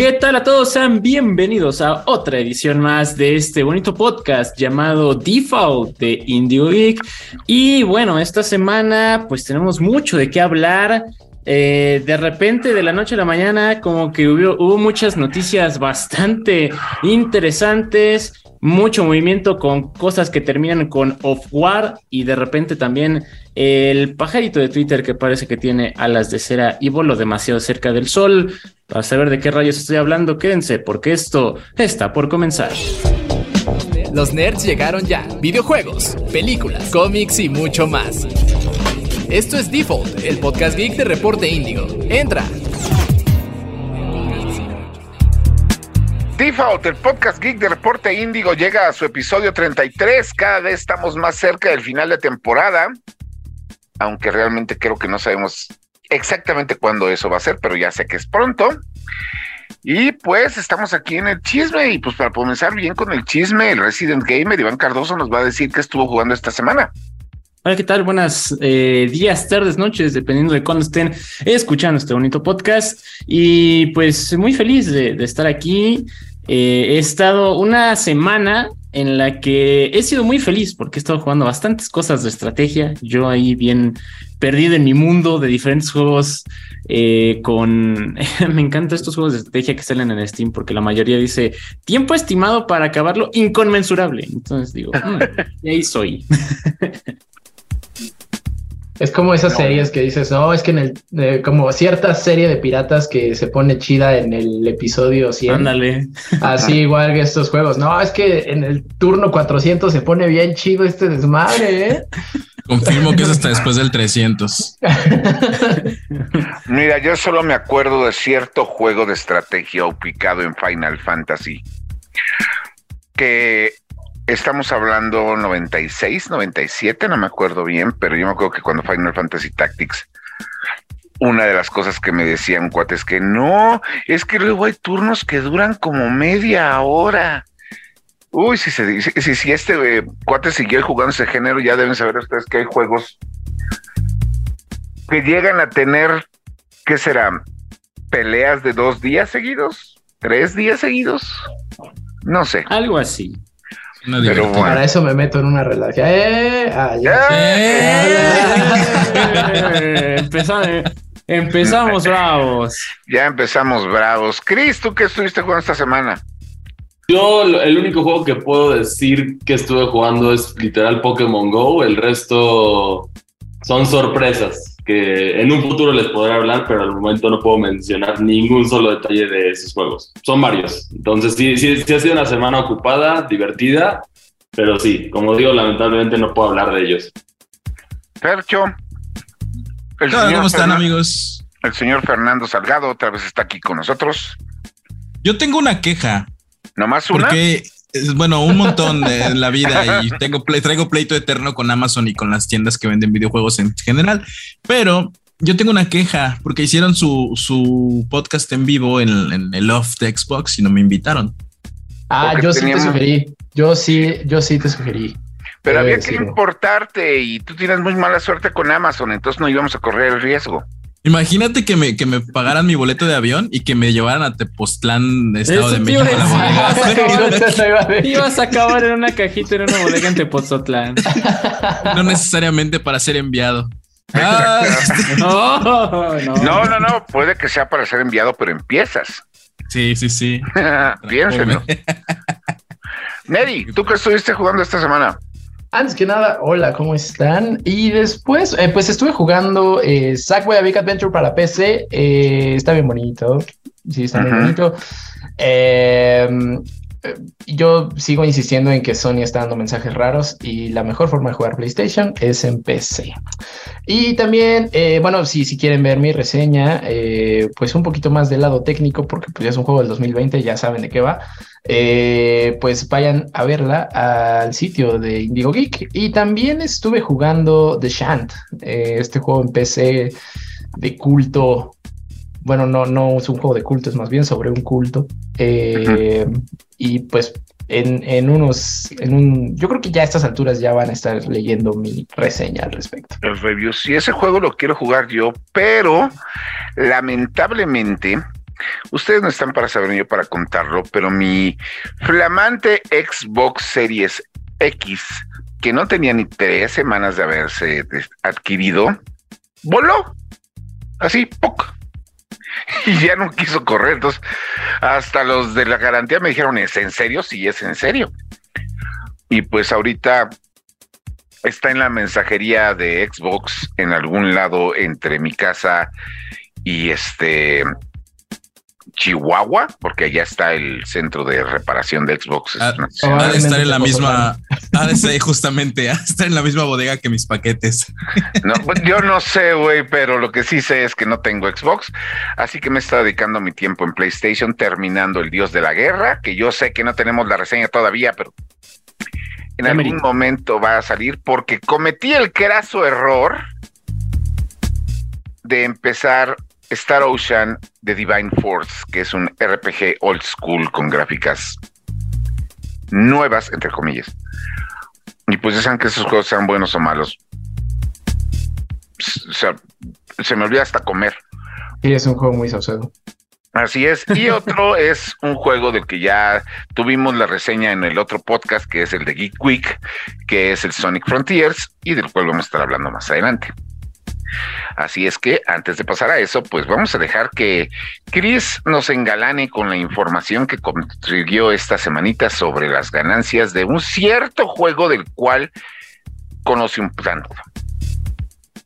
¿Qué tal a todos? Sean bienvenidos a otra edición más de este bonito podcast llamado Default de Indio Geek. Y bueno, esta semana pues tenemos mucho de qué hablar. Eh, de repente, de la noche a la mañana, como que hubo, hubo muchas noticias bastante interesantes, mucho movimiento con cosas que terminan con off war y de repente también el pajarito de Twitter que parece que tiene alas de cera y voló demasiado cerca del sol. Para saber de qué rayos estoy hablando, quédense porque esto está por comenzar. Los nerds llegaron ya. Videojuegos, películas, cómics y mucho más. Esto es Default, el podcast geek de Reporte Índigo. Entra. Default, el podcast geek de Reporte Índigo llega a su episodio 33. Cada vez estamos más cerca del final de temporada, aunque realmente creo que no sabemos exactamente cuándo eso va a ser, pero ya sé que es pronto. Y pues estamos aquí en el chisme y pues para comenzar bien con el chisme, el Resident Gamer Iván Cardoso nos va a decir qué estuvo jugando esta semana. Hola, ¿qué tal? Buenas eh, días, tardes, noches, dependiendo de cuándo estén escuchando este bonito podcast. Y pues muy feliz de, estar aquí. Eh, he estado una semana en la que he sido muy feliz porque he estado jugando bastantes cosas de estrategia. Yo ahí bien perdido en mi mundo de diferentes juegos eh, con... me encantan estos juegos de estrategia que salen en Steam porque la mayoría dice tiempo estimado para acabarlo inconmensurable. Entonces digo, mm, ahí soy. Es como esas series que dices, no, es que en el, eh, como cierta serie de piratas que se pone chida en el episodio 100. Ándale. Así igual que estos juegos. No, es que en el turno 400 se pone bien chido este desmadre, ¿eh? Confirmo que es hasta después del 300. Mira, yo solo me acuerdo de cierto juego de estrategia ubicado en Final Fantasy que estamos hablando 96, 97, no me acuerdo bien, pero yo me acuerdo que cuando Final Fantasy Tactics, una de las cosas que me decían cuates que no, es que luego hay turnos que duran como media hora. Uy, si se si, si este eh, cuate siguió jugando ese género, ya deben saber ustedes que hay juegos que llegan a tener, ¿qué será? Peleas de dos días seguidos, tres días seguidos, no sé. Algo así. Una Pero divertida. Para eso me meto en una relación. ¡Eh! Ah, ya. Eh, empeza- eh, empezamos bravos. Ya empezamos bravos. Cris, ¿tú qué estuviste jugando esta semana? Yo el único juego que puedo decir que estuve jugando es literal Pokémon Go, el resto son sorpresas que en un futuro les podré hablar, pero al momento no puedo mencionar ningún solo detalle de esos juegos. Son varios. Entonces sí, sí, sí ha sido una semana ocupada, divertida, pero sí, como digo, lamentablemente no puedo hablar de ellos. Percho. El Hola, señor ¿Cómo están, Fernan- amigos? El señor Fernando Salgado otra vez está aquí con nosotros. Yo tengo una queja, ¿Nomás una? porque, bueno, un montón de la vida y tengo ple- traigo pleito eterno con Amazon y con las tiendas que venden videojuegos en general, pero yo tengo una queja porque hicieron su, su podcast en vivo en, en el off de Xbox y no me invitaron. Ah, Porque yo sí te sugerí. Yo sí, yo sí te sugerí. Pero había que importarte y tú tienes muy mala suerte con Amazon, entonces no íbamos a correr el riesgo. Imagínate que me, que me pagaran mi boleto de avión y que me llevaran a Tepoztlán, Estado Eso de México, a. Ibas a acabar en una cajita en una bodega en Tepoztlán. No necesariamente para ser enviado. Ah, No, no. No, no, no, puede que sea para ser enviado, pero empiezas. sí, sí, sí. Piénselo. Neri, ¿tú qué estuviste jugando esta semana? Antes que nada, hola, ¿cómo están? Y después, eh, pues estuve jugando eh, Sackboy A Big Adventure para PC. eh, está bien bonito. Sí, está bien bonito. Eh, yo sigo insistiendo en que Sony está dando mensajes raros y la mejor forma de jugar PlayStation es en PC. Y también, eh, bueno, si, si quieren ver mi reseña, eh, pues un poquito más del lado técnico, porque pues ya es un juego del 2020, ya saben de qué va pues vayan a verla al sitio de Indigo Geek. Y también estuve jugando The Shant, este juego en PC de culto. Bueno, no, no es un juego de culto, es más bien sobre un culto. Eh, Y pues en, en unos, en un, yo creo que ya a estas alturas ya van a estar leyendo mi reseña al respecto. El review. Sí, ese juego lo quiero jugar yo, pero lamentablemente Ustedes no están para saber yo para contarlo, pero mi flamante Xbox Series X, que no tenía ni tres semanas de haberse adquirido, voló. Así, poco. Y ya no quiso correr. Entonces, hasta los de la garantía me dijeron, ¿es en serio? Sí, es en serio. Y pues ahorita está en la mensajería de Xbox en algún lado entre mi casa y este Chihuahua, porque allá está el centro de reparación de Xbox. Ha, ha de estar en la misma, ha de estar justamente, ha de estar en la misma bodega que mis paquetes. No, pues, yo no sé, güey, pero lo que sí sé es que no tengo Xbox, así que me está dedicando mi tiempo en PlayStation terminando el Dios de la Guerra, que yo sé que no tenemos la reseña todavía, pero en algún momento va a salir porque cometí el craso error de empezar Star Ocean de Divine Force, que es un RPG old school con gráficas nuevas, entre comillas. Y pues ya saben que esos juegos sean buenos o malos. O sea, se me olvida hasta comer. Y es un juego muy saucedo. Así es. Y otro es un juego del que ya tuvimos la reseña en el otro podcast, que es el de Geek Week, que es el Sonic Frontiers, y del cual vamos a estar hablando más adelante. Así es que antes de pasar a eso, pues vamos a dejar que Chris nos engalane con la información que consiguió esta semanita sobre las ganancias de un cierto juego del cual conoce un tanto.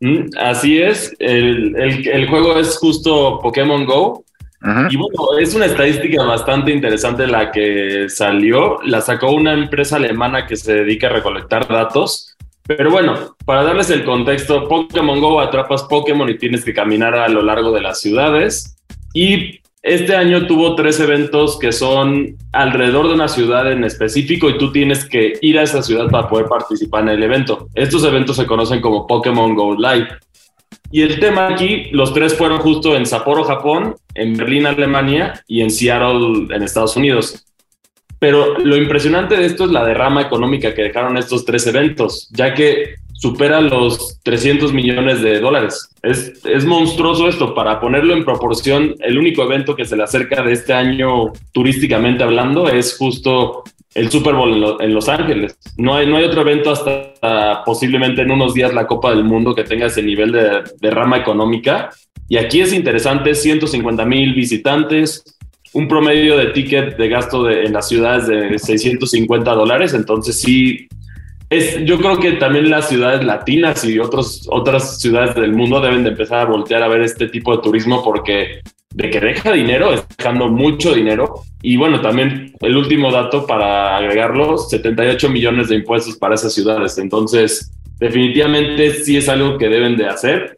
Mm, así es, el, el, el, juego es justo Pokémon Go. Uh -huh. Y bueno, es una estadística bastante interesante la que salió. La sacó una empresa alemana que se dedica a recolectar datos pero bueno, para darles el contexto, Pokémon Go atrapas Pokémon y tienes que caminar a lo largo de las ciudades. Y este año tuvo tres eventos que son alrededor de una ciudad en específico y tú tienes que ir a esa ciudad para poder participar en el evento. Estos eventos se conocen como Pokémon Go Live. Y el tema aquí, los tres fueron justo en Sapporo, Japón, en Berlín, Alemania y en Seattle, en Estados Unidos. Pero lo impresionante de esto es la derrama económica que dejaron estos tres eventos, ya que supera los 300 millones de dólares. Es, es monstruoso esto. Para ponerlo en proporción, el único evento que se le acerca de este año turísticamente hablando es justo el Super Bowl en, lo, en, Los Ángeles. No hay, no hay otro evento hasta posiblemente en unos días la Copa del Mundo que tenga ese nivel de, de rama económica. Y aquí es interesante, 150 mil visitantes, un promedio de ticket de gasto de, en las ciudades de 650 dólares. Entonces sí, es, yo creo que también las ciudades latinas y otros, otras ciudades del mundo deben de empezar a voltear a ver este tipo de turismo porque de que deja dinero, es dejando mucho dinero. Y bueno, también el último dato para agregarlo, 78 millones de impuestos para esas ciudades. Entonces, definitivamente sí es algo que deben de hacer.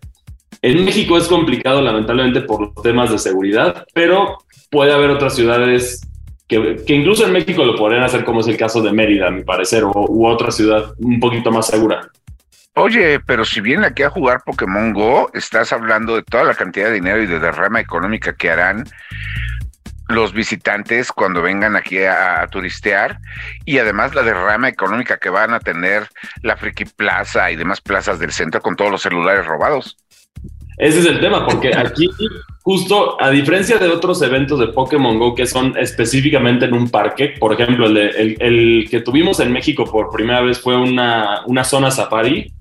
En México es complicado, lamentablemente, por los temas de seguridad, pero puede haber otras ciudades que, incluso en México lo podrían hacer, como es el caso de Mérida, a mi parecer, o, u otra ciudad un poquito más segura. Oye, pero si vienen aquí a jugar Pokémon Go, estás hablando de toda la cantidad de dinero y de derrama económica que harán los visitantes cuando vengan aquí a, a, turistear y además la derrama económica que van a tener la Friki Plaza y demás plazas del centro con todos los celulares robados. Ese es el tema, porque aquí justo a diferencia de otros eventos de Pokémon Go que son específicamente en un parque, por ejemplo, el, de, el, el, que tuvimos en México por primera vez fue una, una zona safari,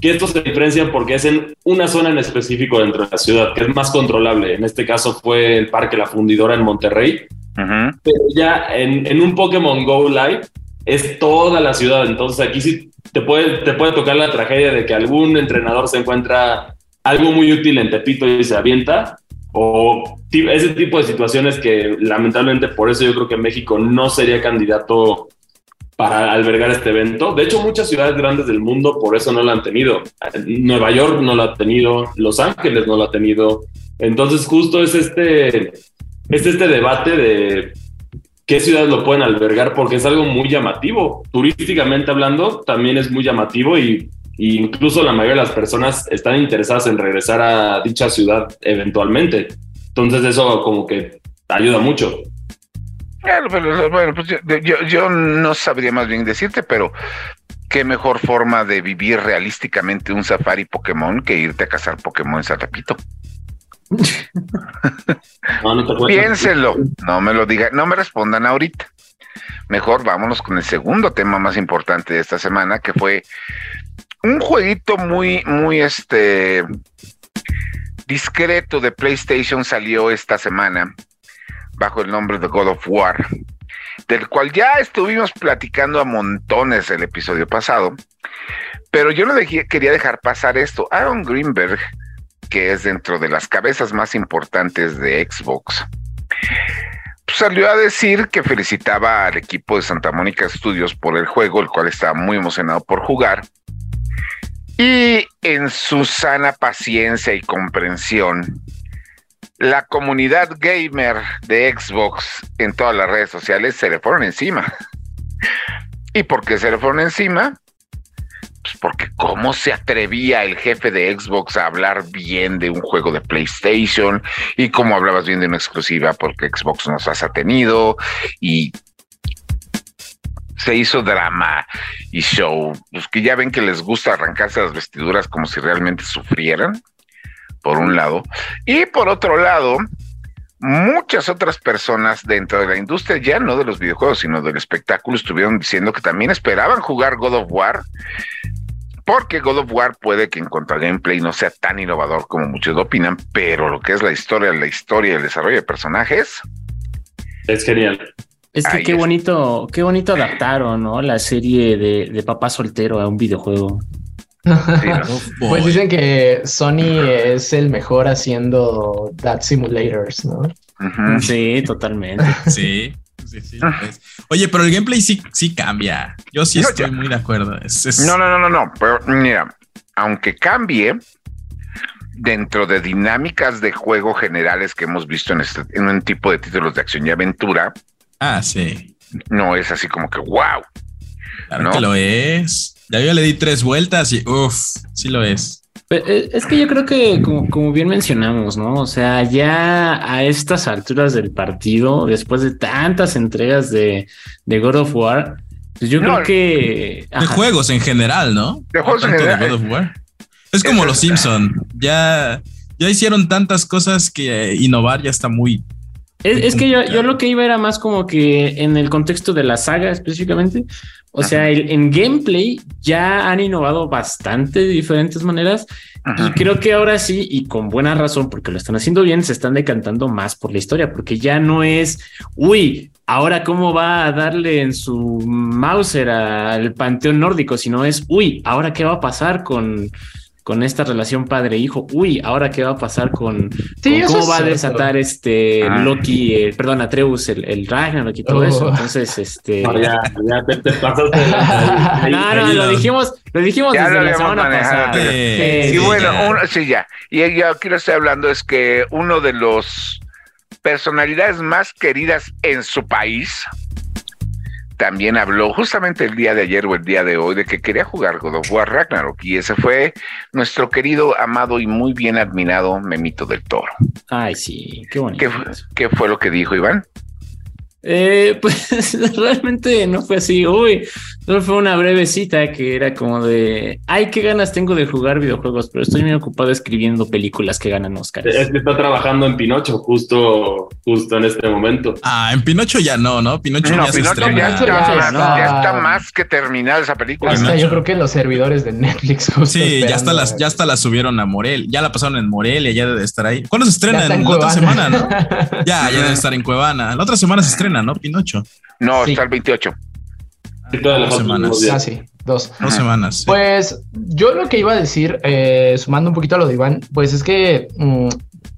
que estos se diferencian porque es en una zona en específico dentro de la ciudad, que es más controlable. En este caso fue el Parque La Fundidora en Monterrey, uh -huh. pero ya en, en un Pokémon Go Live es toda la ciudad, entonces aquí sí te puede, te puede tocar la tragedia de que algún entrenador se encuentra algo muy útil en Tepito y se avienta, o ese tipo de situaciones que lamentablemente por eso yo creo que México no sería candidato para albergar este evento. De hecho, muchas ciudades grandes del mundo por eso no lo han tenido. Nueva York no lo ha tenido, Los Ángeles no lo ha tenido. Entonces, justo es este, es este debate de qué ciudades lo pueden albergar porque es algo muy llamativo. Turísticamente hablando, también es muy llamativo y y incluso la mayoría de las personas están interesadas en regresar a dicha ciudad eventualmente. Entonces eso como que ayuda mucho. Claro, pero bueno, pues yo, yo, yo, no sabría más bien decirte, pero qué mejor forma de vivir realísticamente un safari Pokémon que irte a cazar Pokémon, repito. No, no te acuerdas. Piénselo, no me lo digan, no me respondan ahorita. Mejor vámonos con el segundo tema más importante de esta semana, que fue un jueguito muy, muy este discreto de PlayStation salió esta semana bajo el nombre de God of War, del cual ya estuvimos platicando a montones el episodio pasado, pero yo no dejé- quería dejar pasar esto. Aaron Greenberg, que es dentro de las cabezas más importantes de Xbox, pues, salió a decir que felicitaba al equipo de Santa Mónica Studios por el juego, el cual estaba muy emocionado por jugar. Y en su sana paciencia y comprensión, la comunidad gamer de Xbox en todas las redes sociales se le fueron encima. ¿Y por qué se le fueron encima? Pues porque cómo se atrevía el jefe de Xbox a hablar bien de un juego de PlayStation y cómo hablabas bien de una exclusiva porque Xbox nos has tenido y se hizo drama y show. Los que ya ven que les gusta arrancarse las vestiduras como si realmente sufrieran, por un lado. Y por otro lado, muchas otras personas dentro de la industria, ya no de los videojuegos, sino del espectáculo, estuvieron diciendo que también esperaban jugar God of War. Porque God of War puede que en cuanto a gameplay no sea tan innovador como muchos opinan, pero lo que es la historia, la historia y el desarrollo de personajes, Es genial. Es que Ahí qué bonito, qué bonito adaptaron, ¿no? La serie de, de papá soltero a un videojuego. sí. Pues dicen que Sony es el mejor haciendo That Simulators, ¿no? Sí, totalmente. Sí. sí, sí. Oye, pero el gameplay sí, sí cambia. Yo sí estoy muy de acuerdo. Es- es- No, no, no, no, no. Pero mira, aunque cambie dentro de dinámicas de juego generales que hemos visto en, este, en un tipo de títulos de acción y aventura, Ah, sí. no es así como que wow. Claro ¿No? que lo es. Ya yo le di tres vueltas y uff, sí lo es. Pero, eh, Es que yo creo que, como, como bien mencionamos, ¿no? O sea, ya a estas alturas del partido, después de tantas entregas de, de God of War, pues yo No, creo que. De ajá. juegos en general, ¿no? De juegos en Tanto general. God of War. Es como Eso los Simpson. Ya, ya hicieron tantas cosas que innovar ya está muy. Es, es que yo, yo lo que iba era más como que en el contexto de la saga específicamente. O sea, el- en gameplay ya han innovado bastante de diferentes maneras. Y creo que ahora sí, y con buena razón, porque lo están haciendo bien, se están decantando más por la historia, porque ya no es, uy, ahora cómo va a darle en su Mauser al panteón nórdico, sino es, uy, ahora qué va a pasar con, con esta relación padre-hijo, uy, ahora qué va a pasar con, Sí, con cómo va a cierto. desatar este Ah. Loki, eh, perdón, Atreus, el, el Ragnarok y todo Oh. eso. Entonces, este. No, ya, ya te, te pasaste. Ahí- No, no, ahí- lo dijimos, lo dijimos Ya desde lo la semana manejado. pasada. Sí, bueno, ya. uno- sí, ya. Y yo aquí lo estoy hablando es que uno de los personalidades más queridas en su país también habló justamente el día de ayer o el día de hoy de que quería jugar God of War Ragnarok y ese fue nuestro querido, amado y muy bien admirado Memito del Toro. Ay, sí, qué bonito. ¿Qué, fue- qué fue lo que dijo Iván? Eh, pues realmente no fue así. Uy, solo fue una breve cita que era como de, ay, qué ganas tengo de jugar videojuegos, pero estoy muy ocupado escribiendo películas que ganan Oscars. Es que está trabajando en Pinocho justo, justo en este momento. Ah, en Pinocho ya no, ¿no? Pinocho No, ya se Pinocho ya está, Ya ya está más que terminada esa película. Hasta Pinocho. yo creo que los servidores de Netflix. justo Sí, ya hasta las, ya hasta la subieron a Morel, ya la pasaron en Morelia, ya debe de estar ahí. ¿Cuándo se estrena? En en la otra semana, ¿no? Ya, ya debe estar en Cuevana. La otra semana se estrena, ¿no? Pinocho. No, Sí. está el 28. Sí, todas las Dos semanas. Ah, sí, dos. Dos Ajá. semanas. sí. Pues yo lo que iba a decir, eh, sumando un poquito a lo de Iván, pues es que, mm,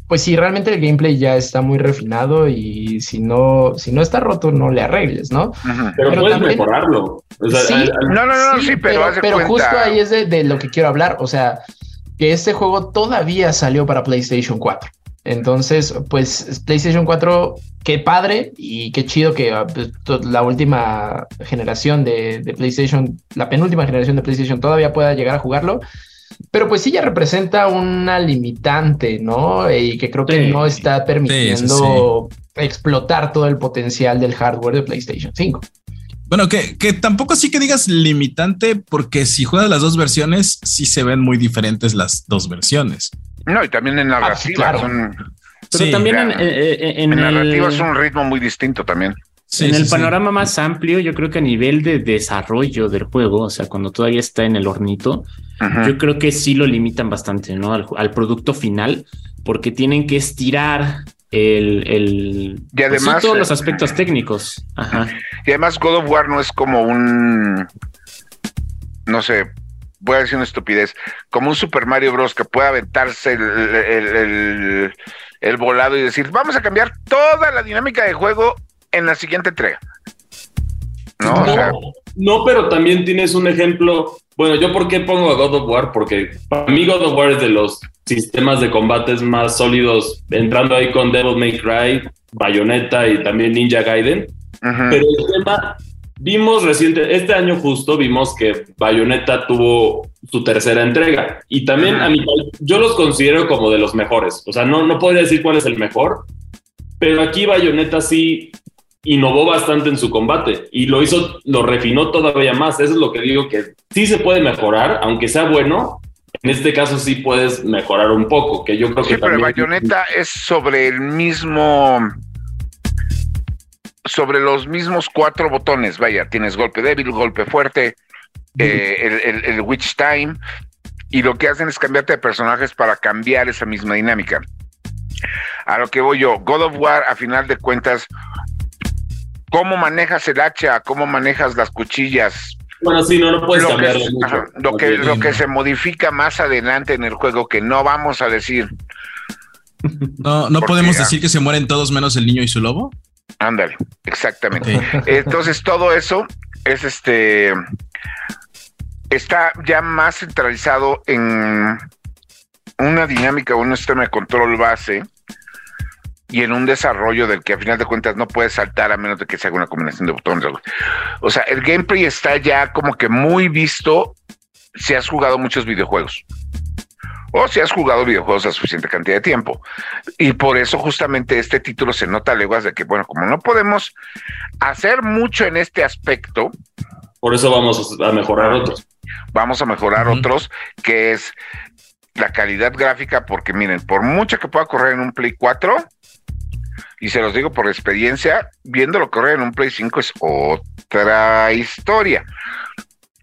pues si realmente el gameplay ya está muy refinado y si no, si no está roto, no le arregles, ¿no? Pero, Pero puedes también- mejorarlo. O sea, Sí. al- al- No, no, no, sí, pero, justo ahí es de, de lo que quiero hablar, o sea, que este juego todavía salió para PlayStation 4. Entonces, pues PlayStation 4, qué padre y qué chido que ah, pues, la última generación de, de PlayStation, la penúltima generación de PlayStation todavía pueda llegar a jugarlo. Pero pues sí ya representa una limitante, ¿no? Y que creo que Sí. no está permitiendo explotar todo el potencial del hardware de PlayStation 5. Bueno, que, que tampoco así que digas limitante, porque si juegas las dos versiones, sí se ven muy diferentes las dos versiones. No, y también en narrativa. Ah, sí, claro. son- Pero Sí, también en, eh, eh, el, narrativa es un ritmo muy distinto también. Sí, en sí, el sí. panorama más amplio, yo creo que a nivel de desarrollo del juego, o sea, cuando todavía está en el hornito, yo creo que sí lo limitan bastante, ¿no? Al, al producto final, porque tienen que estirar el, el Y además, pues sí, todos eh, los aspectos técnicos. Ajá. Y además God of War no es como un, no sé, voy a decir una estupidez, como un Super Mario Bros. que puede aventarse el, el- el- el volado y decir, vamos a cambiar toda la dinámica de juego en la siguiente entrega. No, o sea, No, pero también tienes un ejemplo. Bueno, yo por qué pongo a God of War, porque para mí God of War es de los sistemas de combates más sólidos, entrando ahí con Devil May Cry, Bayonetta y también Ninja Gaiden. Pero el tema, vimos reciente, este año justo vimos que Bayonetta tuvo su tercera entrega y también a mi yo los considero como de los mejores. O sea, no, no podría decir cuál es el mejor, pero aquí Bayonetta sí innovó bastante en su combate y lo hizo, lo refinó todavía más. Eso es lo que digo que sí se puede mejorar, aunque sea bueno. En este caso sí puedes mejorar un poco, que yo creo Sí, que pero también- Bayonetta es sobre el mismo. Sobre los mismos cuatro botones. Vaya, tienes golpe débil, golpe fuerte, eh, el, el- el Witch Time. Y lo que hacen es cambiarte de personajes para cambiar esa misma dinámica. A lo que voy yo, God of War, a final de cuentas, ¿cómo manejas el hacha? ¿Cómo manejas las cuchillas? Bueno, sí, no, no puedes lo, que, cambiarlo es- mucho. ajá, lo, que, lo que se modifica más adelante en el juego, que no vamos a decir, No, no podemos decir que se mueren todos menos el niño y su lobo. Ándale, exactamente. Entonces todo eso es este está ya más centralizado en una dinámica o un sistema de control base y en un desarrollo del que a final de cuentas no puedes saltar a menos de que se haga una combinación de botones. O sea, el gameplay está ya como que muy visto si has jugado muchos videojuegos o si has jugado videojuegos a suficiente cantidad de tiempo. Y por eso justamente este título se nota a leguas de que, bueno, como no podemos hacer mucho en este aspecto, Por eso vamos a mejorar otros. vamos a mejorar otros, que es la calidad gráfica, porque miren, por mucho que pueda correr en un Play 4, y se los digo por experiencia, viéndolo correr en un Play 5 es otra historia.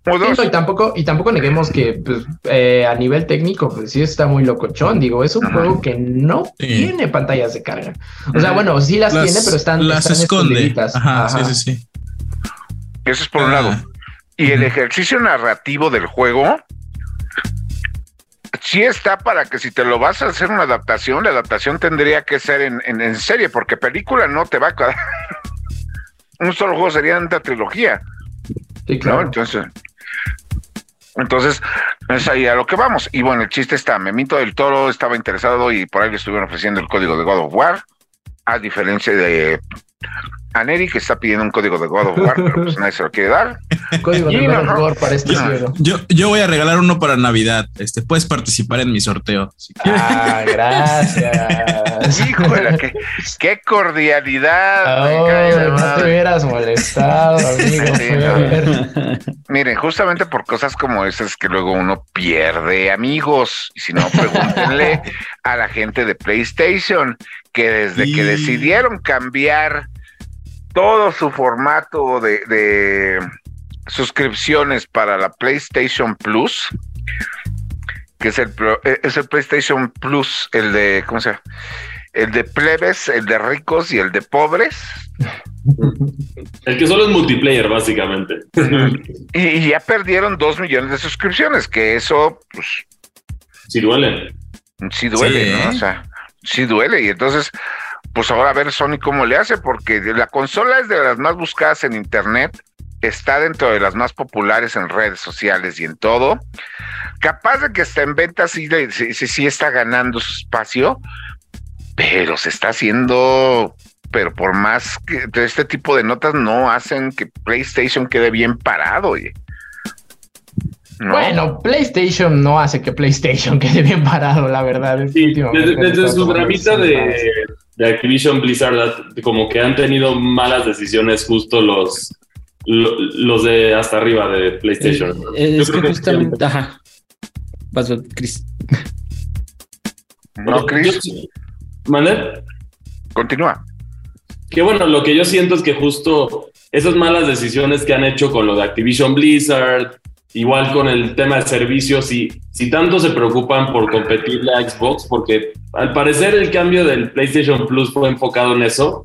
Y tampoco, y tampoco neguemos que pues, eh, a nivel técnico, pues sí está muy locochón. Digo, es un Ajá. juego que no Sí. tiene pantallas de carga. O sea, bueno, sí las, tiene, pero están, las están esconde. Ajá, Ajá. sí, sí, sí. Eso es por un Ah. lado. Y el ejercicio narrativo del juego sí está para que si te lo vas a hacer una adaptación, la adaptación tendría que ser en, en- en serie, porque película no te va a quedar. un solo juego sería una trilogía, Sí, ¿no? claro. Entonces, entonces es ahí a lo que vamos. Y bueno, el chiste está, Memito del Toro estaba interesado y por ahí le estuvieron ofreciendo el código de God of War, a diferencia de Aneri, que está pidiendo un código de God of War, pero pues nadie se lo quiere dar. Código de God of. War para este juego. Yo, yo voy a regalar uno para Navidad. Este, puedes participar en mi sorteo. si. Ah, gracias. Híjole, qué, qué cordialidad. Oh, cae no te hubieras molestado, amigo. Sí, no. Fer. Miren, justamente por cosas como esas que luego uno pierde amigos. Y si no, pregúntenle a la gente de PlayStation que desde que decidieron cambiar todo su formato de, de suscripciones para la PlayStation Plus, que es el, pro- eh, es el PlayStation Plus, el de, ¿cómo se llama? El de plebes, el de ricos y el de pobres. El que solo es multiplayer, básicamente. Y, y ya perdieron dos millones de suscripciones, que eso, pues, Si duele. sí duele, Sí, ¿no? O sea, sí duele. Y entonces, pues ahora a ver Sony cómo le hace, porque la consola es de las más buscadas en internet, está dentro de las más populares en redes sociales y en todo. Capaz de que está en venta, sí, sí, está ganando su espacio, pero se está haciendo, pero por más que de este tipo de notas no hacen que PlayStation quede bien parado, oye. ¿No? Bueno, PlayStation no hace que PlayStation quede bien parado, la verdad. es que Sí, desde, desde su tomando ramita decisiones de, de Activision Blizzard, como que han tenido malas decisiones justo los, lo- los de hasta arriba de PlayStation. Eh, Yo es creo que que- justamente, ajá. Vas, Chris. ¿No, Chris? ¿Manet? Continúa. Que bueno, lo que yo siento es que justo esas malas decisiones que han hecho con lo de Activision Blizzard, igual con el tema de servicios, y si tanto se preocupan por competirle a Xbox, porque al parecer el cambio del PlayStation Plus fue enfocado en eso,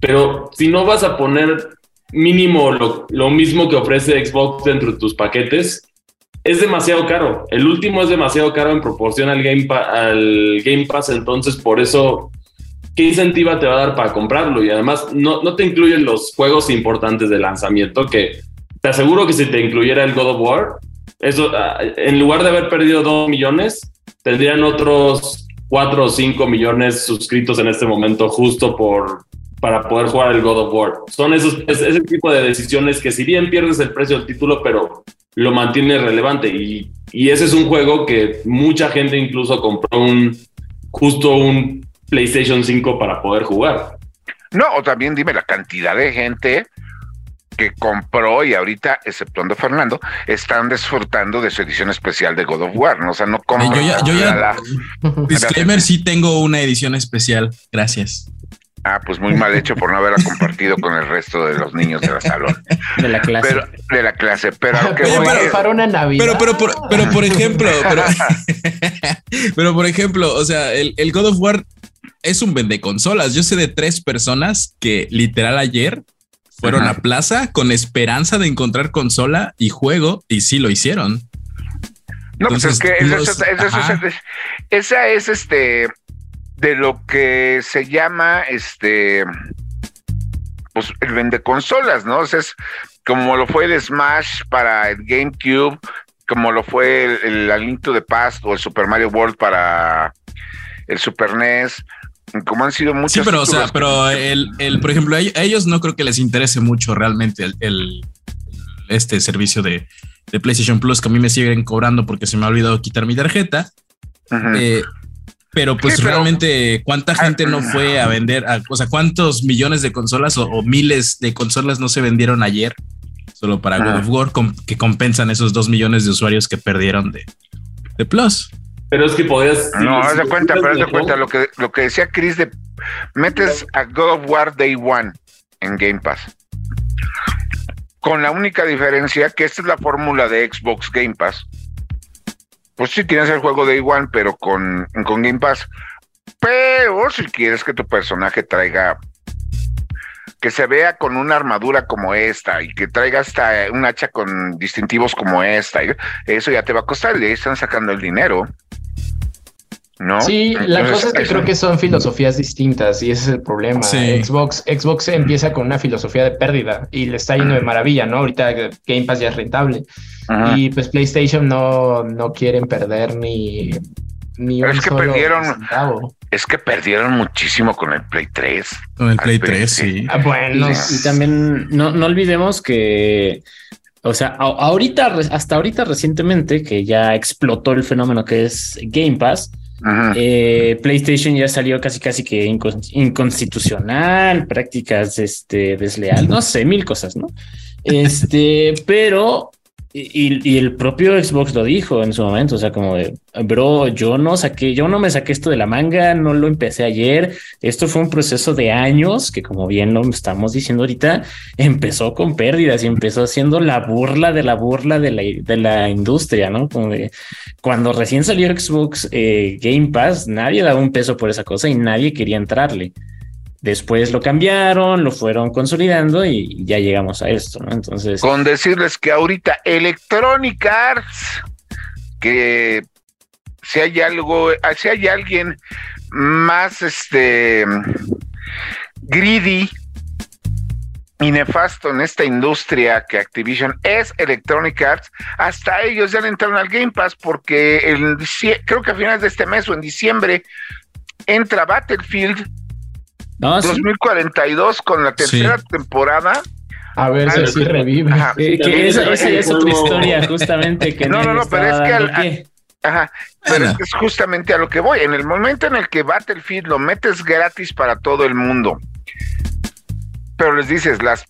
pero si no vas a poner mínimo lo, lo mismo que ofrece Xbox dentro de tus paquetes, es demasiado caro. El último es demasiado caro en proporción al Game, al Game Pass, entonces por eso, ¿qué incentiva te va a dar para comprarlo? Y además no, no te incluyen los juegos importantes de lanzamiento, que te aseguro que si te incluyera el God of War, eso, ah, en lugar de haber perdido 2 millones, tendrían otros 4 o 5 millones suscritos en este momento justo por para poder jugar el God of War. Son esos, ese tipo de decisiones que si bien pierdes el precio del título, pero lo mantiene relevante. Y, y ese es un juego que mucha gente incluso compró un justo un PlayStation 5 para poder jugar. No, o también dime la cantidad de gente que compró y ahorita, exceptuando Fernando, están disfrutando de su edición especial de God of War. ¿no? O sea, no compro. Yo ya, yo ya disclaimer, sí tengo una edición especial. Gracias. Ah, pues muy mal hecho por no haberla compartido con el resto de los niños de la salón. De la clase. Pero, de la clase. Pero, que Pero voy para, una Navidad. Pero, pero, por, pero por ejemplo, pero, pero por ejemplo, o sea, el, el God of War es un vende consolas. Yo sé de tres personas que literal ayer fueron Ajá. a plaza con esperanza de encontrar consola y juego y sí lo hicieron. No, pues es Entonces, que esa, los- es este de lo que se llama este pues el vende consolas, ¿no? O sea, es como lo fue el Smash para el GameCube, como lo fue el, el A Link to the Past o el Super Mario World para el Super NES, como han sido muchos Sí, pero, o sea, pero el, el, por ejemplo, a ellos- no creo que les interese mucho realmente el, el- este servicio de, de PlayStation Plus que a mí me siguen cobrando porque se me ha olvidado quitar mi tarjeta. Eh, pero pues Sí, pero- realmente, ¿cuánta gente no fue a vender? a- o sea, ¿cuántos millones de consolas o, o miles de consolas no se vendieron ayer solo para God Ajá. of War com- que compensan esos dos millones de usuarios que perdieron de, de Plus? Pero es que podías. No, haz de cuenta, pero haz de cuenta lo que, lo que decía Chris de metes a God of War Day One en Game Pass. Con la única diferencia que esta es la fórmula de Xbox Game Pass. Pues sí tienes el juego Day One, pero con, con Game Pass. Pero si quieres que tu personaje traiga que se vea con una armadura como esta y que traiga hasta un hacha con distintivos como esta, eso ya te va a costar y ahí están sacando el dinero. ¿No? Sí, la Entonces, cosa es que eso- creo que son filosofías distintas y ese es el problema. Sí. Xbox, Xbox empieza con una filosofía de pérdida y le está yendo de maravilla, ¿no? Ahorita Game Pass ya es rentable Ajá. y pues PlayStation no, no quieren perder ni, ni un es que solo perdieron- centavo. Es que perdieron muchísimo con el Play 3. Con el Play Play, 3, sí. Ah, bueno, Y, y también no, no olvidemos que, o sea, a- ahorita, hasta ahorita recientemente, que ya explotó el fenómeno que es Game Pass. Eh, PlayStation ya salió casi casi que incon- inconstitucional, prácticas este, desleal, no sé, mil cosas, ¿no? Este, pero, y, el propio Xbox lo dijo en su momento, o sea, como de, bro, yo no saqué, yo no me saqué esto de la manga, no lo empecé ayer, esto fue un proceso de años que como bien lo estamos diciendo ahorita, empezó con pérdidas y empezó siendo la burla de la burla de la, de la industria, ¿no? Como cuando recién salió Xbox eh, Game Pass, nadie daba un peso por esa cosa y nadie quería entrarle. Después lo cambiaron, lo fueron consolidando y ya llegamos a esto, ¿no? Entonces, Con decirles que ahorita Electronic Arts, que si hay algo, si hay alguien más este greedy y nefasto en esta industria que Activision es Electronic Arts, hasta ellos ya le entraron al Game Pass porque el, creo que a finales de este mes o en diciembre entra Battlefield no, sí, 2042 con la tercera temporada. a ver si Ah, así revive. Ajá. que- que También esa, es esa ya es otra historia, justamente. Que No, no, no, pero es que al- dando pie. Ajá, pero es que es justamente a lo que voy. En el momento en el que Battlefield lo metes gratis para todo el mundo, pero les dices, las,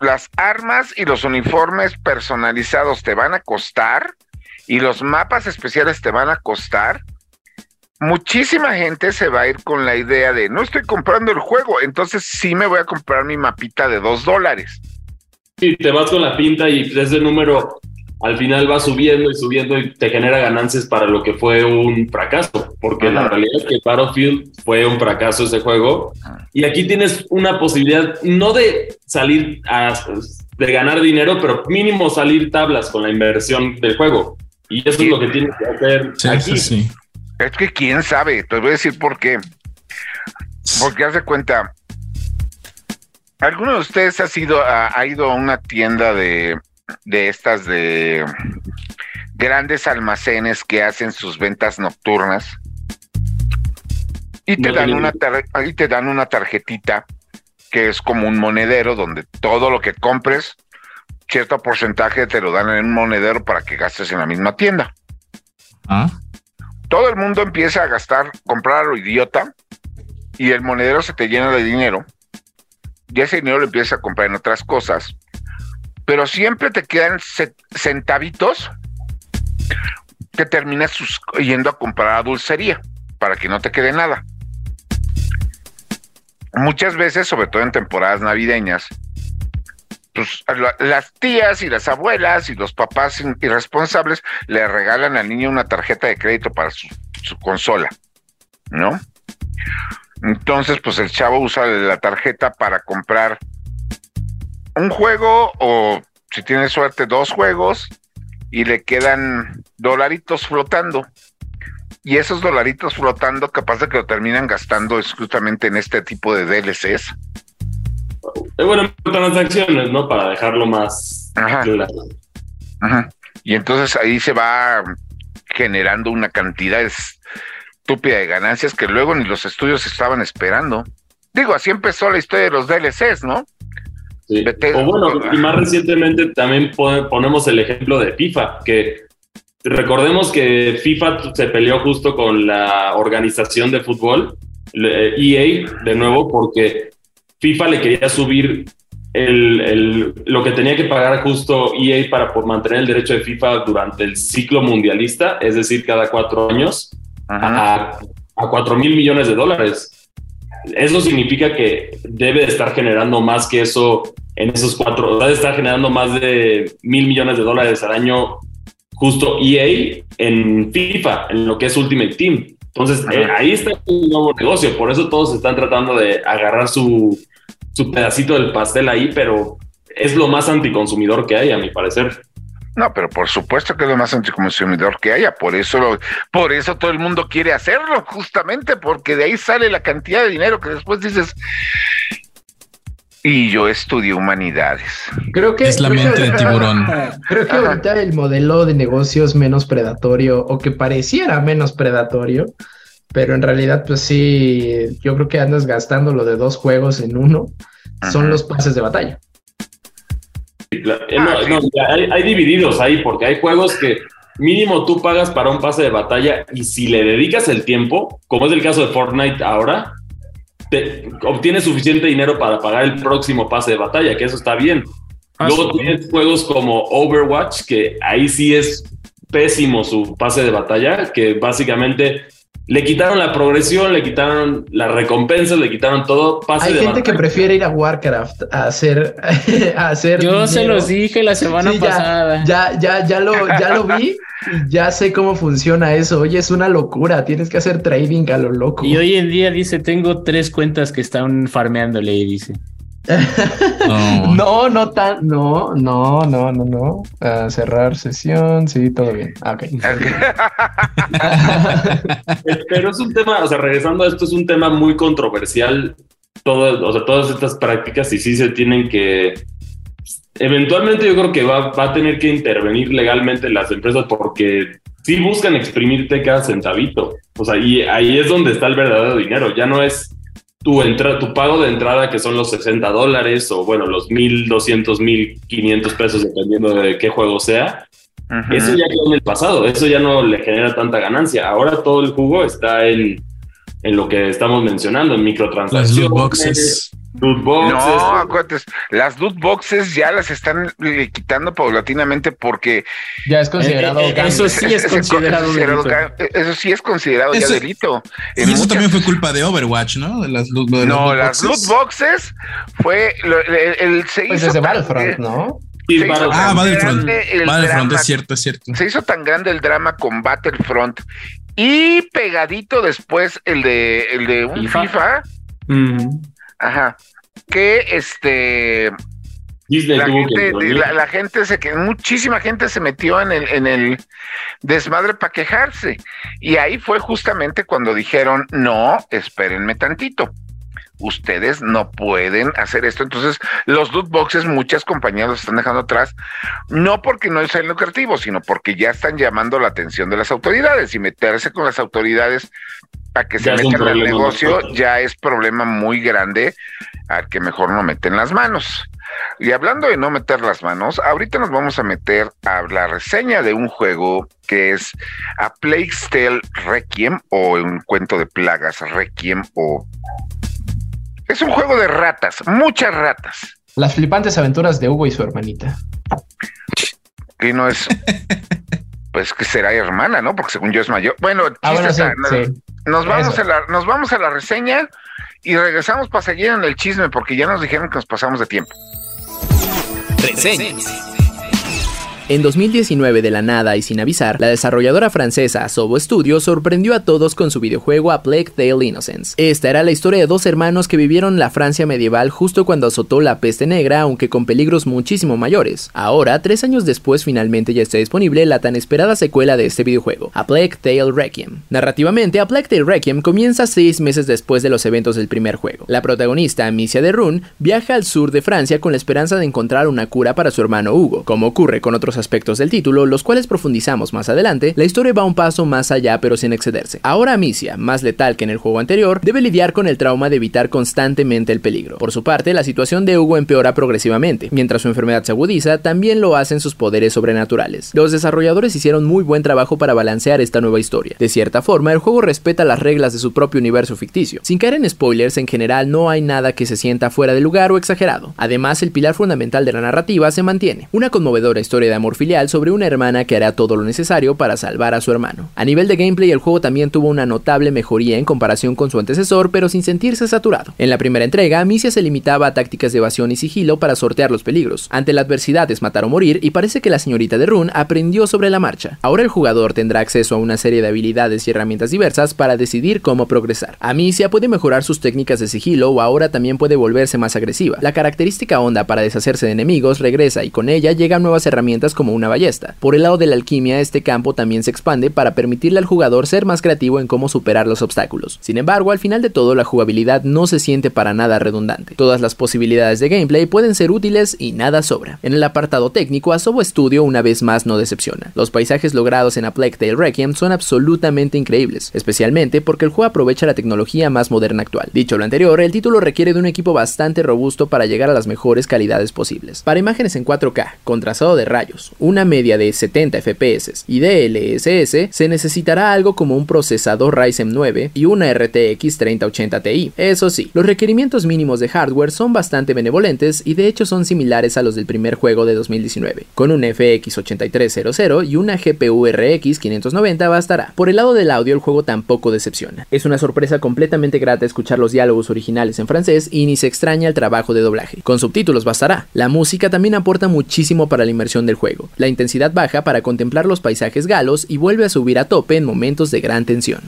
las armas y los uniformes personalizados te van a costar y los mapas especiales te van a costar, muchísima gente se va a ir con la idea de no estoy comprando el juego, entonces sí me voy a comprar mi mapita de dos dólares. Sí, te vas con la pinta y ese número al final va subiendo y subiendo y te genera ganancias para lo que fue un fracaso, porque la realidad es que Battlefield fue un fracaso ese juego y aquí tienes una posibilidad no de salir a, de ganar dinero, pero mínimo salir tablas con la inversión del juego. Y eso es lo que tienes que hacer aquí. sí. Es que quién sabe, te voy a decir por qué. Porque haz de cuenta, ¿alguno de ustedes ha, sido, ha, ha ido a una tienda de, de estas de grandes almacenes que hacen sus ventas nocturnas? Y te, No dan una tar- y te dan una tarjetita que es como un monedero donde todo lo que compres, cierto porcentaje te lo dan en un monedero para que gastes en la misma tienda. Ah, todo el mundo empieza a gastar, comprar a lo idiota y el monedero se te llena de dinero y ese dinero lo empiezas a comprar en otras cosas, pero siempre te quedan ce- centavitos que terminas yendo a comprar a dulcería para que no te quede nada. Muchas veces, sobre todo en temporadas navideñas, pues la- las tías y las abuelas y los papás irresponsables le regalan al niño una tarjeta de crédito para su, consola, ¿no? Entonces, pues el chavo usa la tarjeta para comprar un juego o, si tiene suerte, dos juegos y le quedan dolaritos flotando. Y esos dolaritos flotando, capaz de que lo terminan gastando exclusivamente en este tipo de DLCs. Eh, Bueno, transacciones, ¿no? Para dejarlo más Ajá. claro. Ajá. Y entonces ahí se va generando una cantidad estúpida de ganancias que luego ni los estudios estaban esperando. Digo, así empezó la historia de los DLCs, ¿no? Sí. O bueno, y más recientemente también pon- ponemos el ejemplo de FIFA, que recordemos que FIFA se peleó justo con la organización de fútbol, EA, de nuevo, porque FIFA le quería subir el, el- lo que tenía que pagar justo EA para por mantener el derecho de FIFA durante el ciclo mundialista, es decir, cada cuatro años, a, a 4 mil millones de dólares. Eso significa que debe de estar generando más que eso en esos cuatro, debe estar generando más de mil millones de dólares al año justo EA en FIFA, en lo que es Ultimate Team. Entonces, eh, ahí está un nuevo negocio, por eso todos están tratando de agarrar su, su pedacito del pastel ahí, pero es lo más anticonsumidor que hay, a mi parecer. No, pero por supuesto que es lo más anticonsumidor que haya, por eso lo- por eso todo el mundo quiere hacerlo, justamente porque de ahí sale la cantidad de dinero que después dices. Y yo estudié humanidades. Creo que es la creo que- mente de tiburón. Creo que ahorita el modelo de negocios menos predatorio o que pareciera menos predatorio, pero en realidad pues sí, yo creo que andas gastando lo de dos juegos en uno, son Ajá. los pases de batalla. Eh, Ah, no, sí. no, ya hay, hay divididos ahí, porque hay juegos que mínimo tú pagas para un pase de batalla y si le dedicas el tiempo, como es el caso de Fortnite ahora, te obtienes suficiente dinero para pagar el próximo pase de batalla, que eso está bien. Ah, Luego sí. tienes juegos como Overwatch, que ahí sí es pésimo su pase de batalla, que básicamente le quitaron la progresión, le quitaron las recompensas, le quitaron todo. Pase Hay de gente que prefiere ir a Warcraft a hacer, a hacer Yo se los dije la semana Sí, ya, pasada. Ya, ya, ya lo, ya lo vi y ya sé cómo funciona eso. Oye, es una locura. Tienes que hacer trading a lo loco. Y hoy en día dice, tengo tres cuentas que están farmeándole y dice. No. No, no tan, no, no, no, no, no. Ah, cerrar sesión, sí, todo bien. Ah, ok. Pero es un tema, o sea, regresando a esto, es un tema muy controversial. Todo, o sea, todas estas prácticas y sí se tienen que. Eventualmente yo creo que va, va a tener que intervenir legalmente las empresas porque sí buscan exprimirte cada centavito. O sea, y ahí es donde está el verdadero dinero. Ya no es tu, entra, tu pago de entrada, que son los 60 dólares o bueno, los 1200, 1500 pesos, dependiendo de qué juego sea. Eso ya quedó en el pasado, eso ya no le genera tanta ganancia. Ahora todo el jugo está en, en lo que estamos mencionando, en Las loot microtransacciones, boxes. Loot boxes. No, acuérdate, las loot boxes ya las están eh, quitando paulatinamente porque Ya es considerado. Eh, eh, eso sí es considerado delito. ga- eso sí es considerado Eso- ya delito. Y En eso muchas- también fue culpa de Overwatch, ¿no? De las, lo de no, las loot boxes. fue lo- el, el- se Pues hizo desde Battlefront, ¿no? Sí, Battlefront. Ah, Battlefront. Battlefront, drama es cierto, es cierto. se hizo tan grande el drama con Battlefront y pegadito después el de el de un FIFA. FIFA, Mm. Ajá, que este gente, la gente se que muchísima gente se metió en el en el desmadre para quejarse y ahí fue justamente cuando dijeron no, espérenme tantito. Ustedes no pueden hacer esto. Entonces, los loot boxes, muchas compañías los están dejando atrás, no porque no sean lucrativos, sino porque ya están llamando la atención de las autoridades y meterse con las autoridades a que se metan al negocio ya es problema muy grande al que mejor no meten las manos. Y hablando de no meter las manos, ahorita nos vamos a meter a la reseña de un juego que es A Plague's Tale Requiem o un cuento de plagas Requiem o... Es un juego de ratas, muchas ratas. Las flipantes aventuras de Hugo y su hermanita. Y no es... Pues que será hermana, ¿no? Porque según yo es mayor. Bueno, Ah, bueno, chiste sí, está, sí. Nos vamos, Eso. a la, nos vamos a la reseña y regresamos para seguir en el chisme porque ya nos dijeron que nos pasamos de tiempo. Reseñas. En 2019, de la nada y sin avisar, la desarrolladora francesa Asobo Studio sorprendió a todos con su videojuego A Plague Tale Innocence. Esta era la historia de dos hermanos que vivieron la Francia medieval justo cuando azotó la peste negra, aunque con peligros muchísimo mayores. Ahora, tres años después, finalmente ya está disponible la tan esperada secuela de este videojuego, A Plague Tale Requiem. Narrativamente, A Plague Tale Requiem comienza seis meses después de los eventos del primer juego. La protagonista, Amicia de Rune, viaja al sur de Francia con la esperanza de encontrar una cura para su hermano Hugo. Como ocurre con otros aspectos del título, los cuales profundizamos más adelante, la historia va un paso más allá pero sin excederse. Ahora Amicia, más letal que en el juego anterior, debe lidiar con el trauma de evitar constantemente el peligro. Por su parte, la situación de Hugo empeora progresivamente. Mientras su enfermedad se agudiza, también lo hacen sus poderes sobrenaturales. Los desarrolladores hicieron muy buen trabajo para balancear esta nueva historia. De cierta forma, el juego respeta las reglas de su propio universo ficticio. Sin caer en spoilers, en general no hay nada que se sienta fuera de lugar o exagerado. Además, el pilar fundamental de la narrativa se mantiene. Una conmovedora historia de amor filial sobre una hermana que hará todo lo necesario para salvar a su hermano. A nivel de gameplay, el juego también tuvo una notable mejoría en comparación con su antecesor, pero sin sentirse saturado. En la primera entrega, Amicia se limitaba a tácticas de evasión y sigilo para sortear los peligros. Ante la adversidad es matar o morir, y parece que la señorita de Rune aprendió sobre la marcha. Ahora el jugador tendrá acceso a una serie de habilidades y herramientas diversas para decidir cómo progresar. Amicia puede mejorar sus técnicas de sigilo o ahora también puede volverse más agresiva. La característica onda para deshacerse de enemigos regresa y con ella llegan nuevas herramientas como una ballesta. Por el lado de la alquimia, este campo también se expande para permitirle al jugador ser más creativo en cómo superar los obstáculos. Sin embargo, al final de todo, la jugabilidad no se siente para nada redundante. Todas las posibilidades de gameplay pueden ser útiles y nada sobra. En el apartado técnico, Asobo Studio una vez más no decepciona. Los paisajes logrados en A Plague Tale Requiem son absolutamente increíbles, especialmente porque el juego aprovecha la tecnología más moderna actual. Dicho lo anterior, el título requiere de un equipo bastante robusto para llegar a las mejores calidades posibles. Para imágenes en 4K, con trazado de rayos, una media de 70 FPS y DLSS, se necesitará algo como un procesador Ryzen 9 y una RTX 3080 Ti. Eso sí, los requerimientos mínimos de hardware son bastante benevolentes y de hecho son similares a los del primer juego de 2019. Con un FX 8300 y una GPU RX 590 bastará. Por el lado del audio, el juego tampoco decepciona. Es una sorpresa completamente grata escuchar los diálogos originales en francés y ni se extraña el trabajo de doblaje. Con subtítulos bastará. La música también aporta muchísimo para la inmersión del juego. La intensidad baja para contemplar los paisajes galos y vuelve a subir a tope en momentos de gran tensión.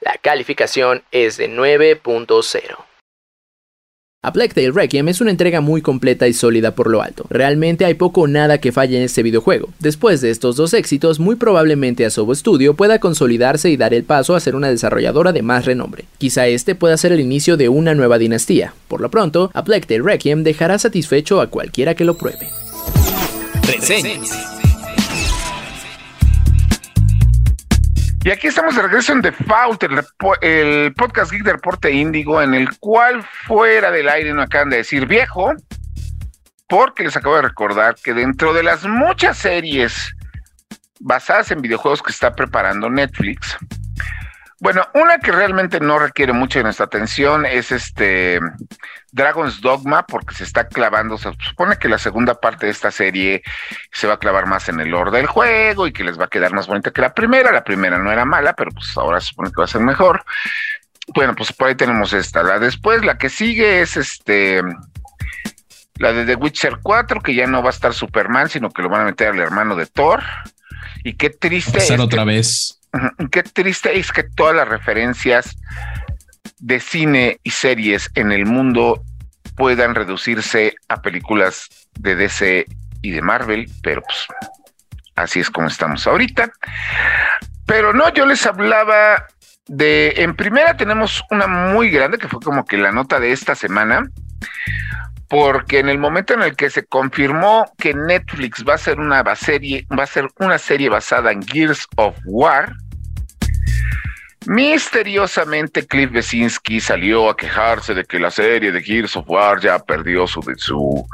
La calificación es de 9.0. A Plague Tale Requiem es una entrega muy completa y sólida por lo alto. Realmente hay poco o nada que falle en este videojuego. Después de estos dos éxitos, muy probablemente Asobo Studio pueda consolidarse y dar el paso a ser una desarrolladora de más renombre. Quizá este pueda ser el inicio de una nueva dinastía. Por lo pronto, A Plague Tale Requiem dejará satisfecho a cualquiera que lo pruebe. Reseñas. Y aquí estamos de regreso en Default, el, el podcast geek de Reporte Índigo, en el cual fuera del aire no acaban de decir viejo, porque les acabo de recordar que dentro de las muchas series basadas en videojuegos que está preparando Netflix, Bueno, una que realmente no requiere mucho de nuestra atención es este Dragon's Dogma, porque se está clavando, se supone que la segunda parte de esta serie se va a clavar más en el lore del juego y que les va a quedar más bonita que la primera. La primera no era mala, pero pues ahora se supone que va a ser mejor. Bueno, pues por ahí tenemos esta. La después, la que sigue es este la de The Witcher 4, que ya no va a estar Superman, sino que lo van a meter al hermano de Thor. Y qué triste. es otra vez. Qué triste es que todas las referencias de cine y series en el mundo puedan reducirse a películas de DC y de Marvel, pero pues así es como estamos ahorita. Pero no, yo les hablaba de, en primera tenemos una muy grande que fue como que la nota de esta semana, porque en el momento en el que se confirmó que Netflix va a ser una serie, va a ser una serie basada en Gears of War, Misteriosamente, Cliff Besinski salió a quejarse de que la serie de Gears of War ya perdió su, su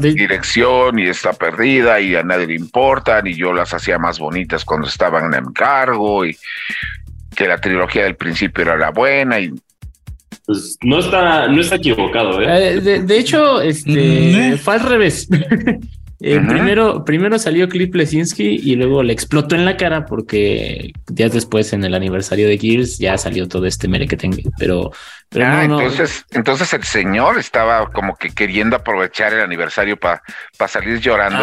dirección y está perdida y a nadie le importan y yo las hacía más bonitas cuando estaban en cargo y que la trilogía del principio era la buena y pues no está, no está equivocado, ¿eh? eh de, hecho, este fue al revés. Eh, primero, primero salió Cliff Lesinski y luego le explotó en la cara porque días después en el aniversario de Gears ya salió todo este mere que tengo. Pero, pero ah, entonces, entonces el señor estaba como que queriendo aprovechar el aniversario para salir llorando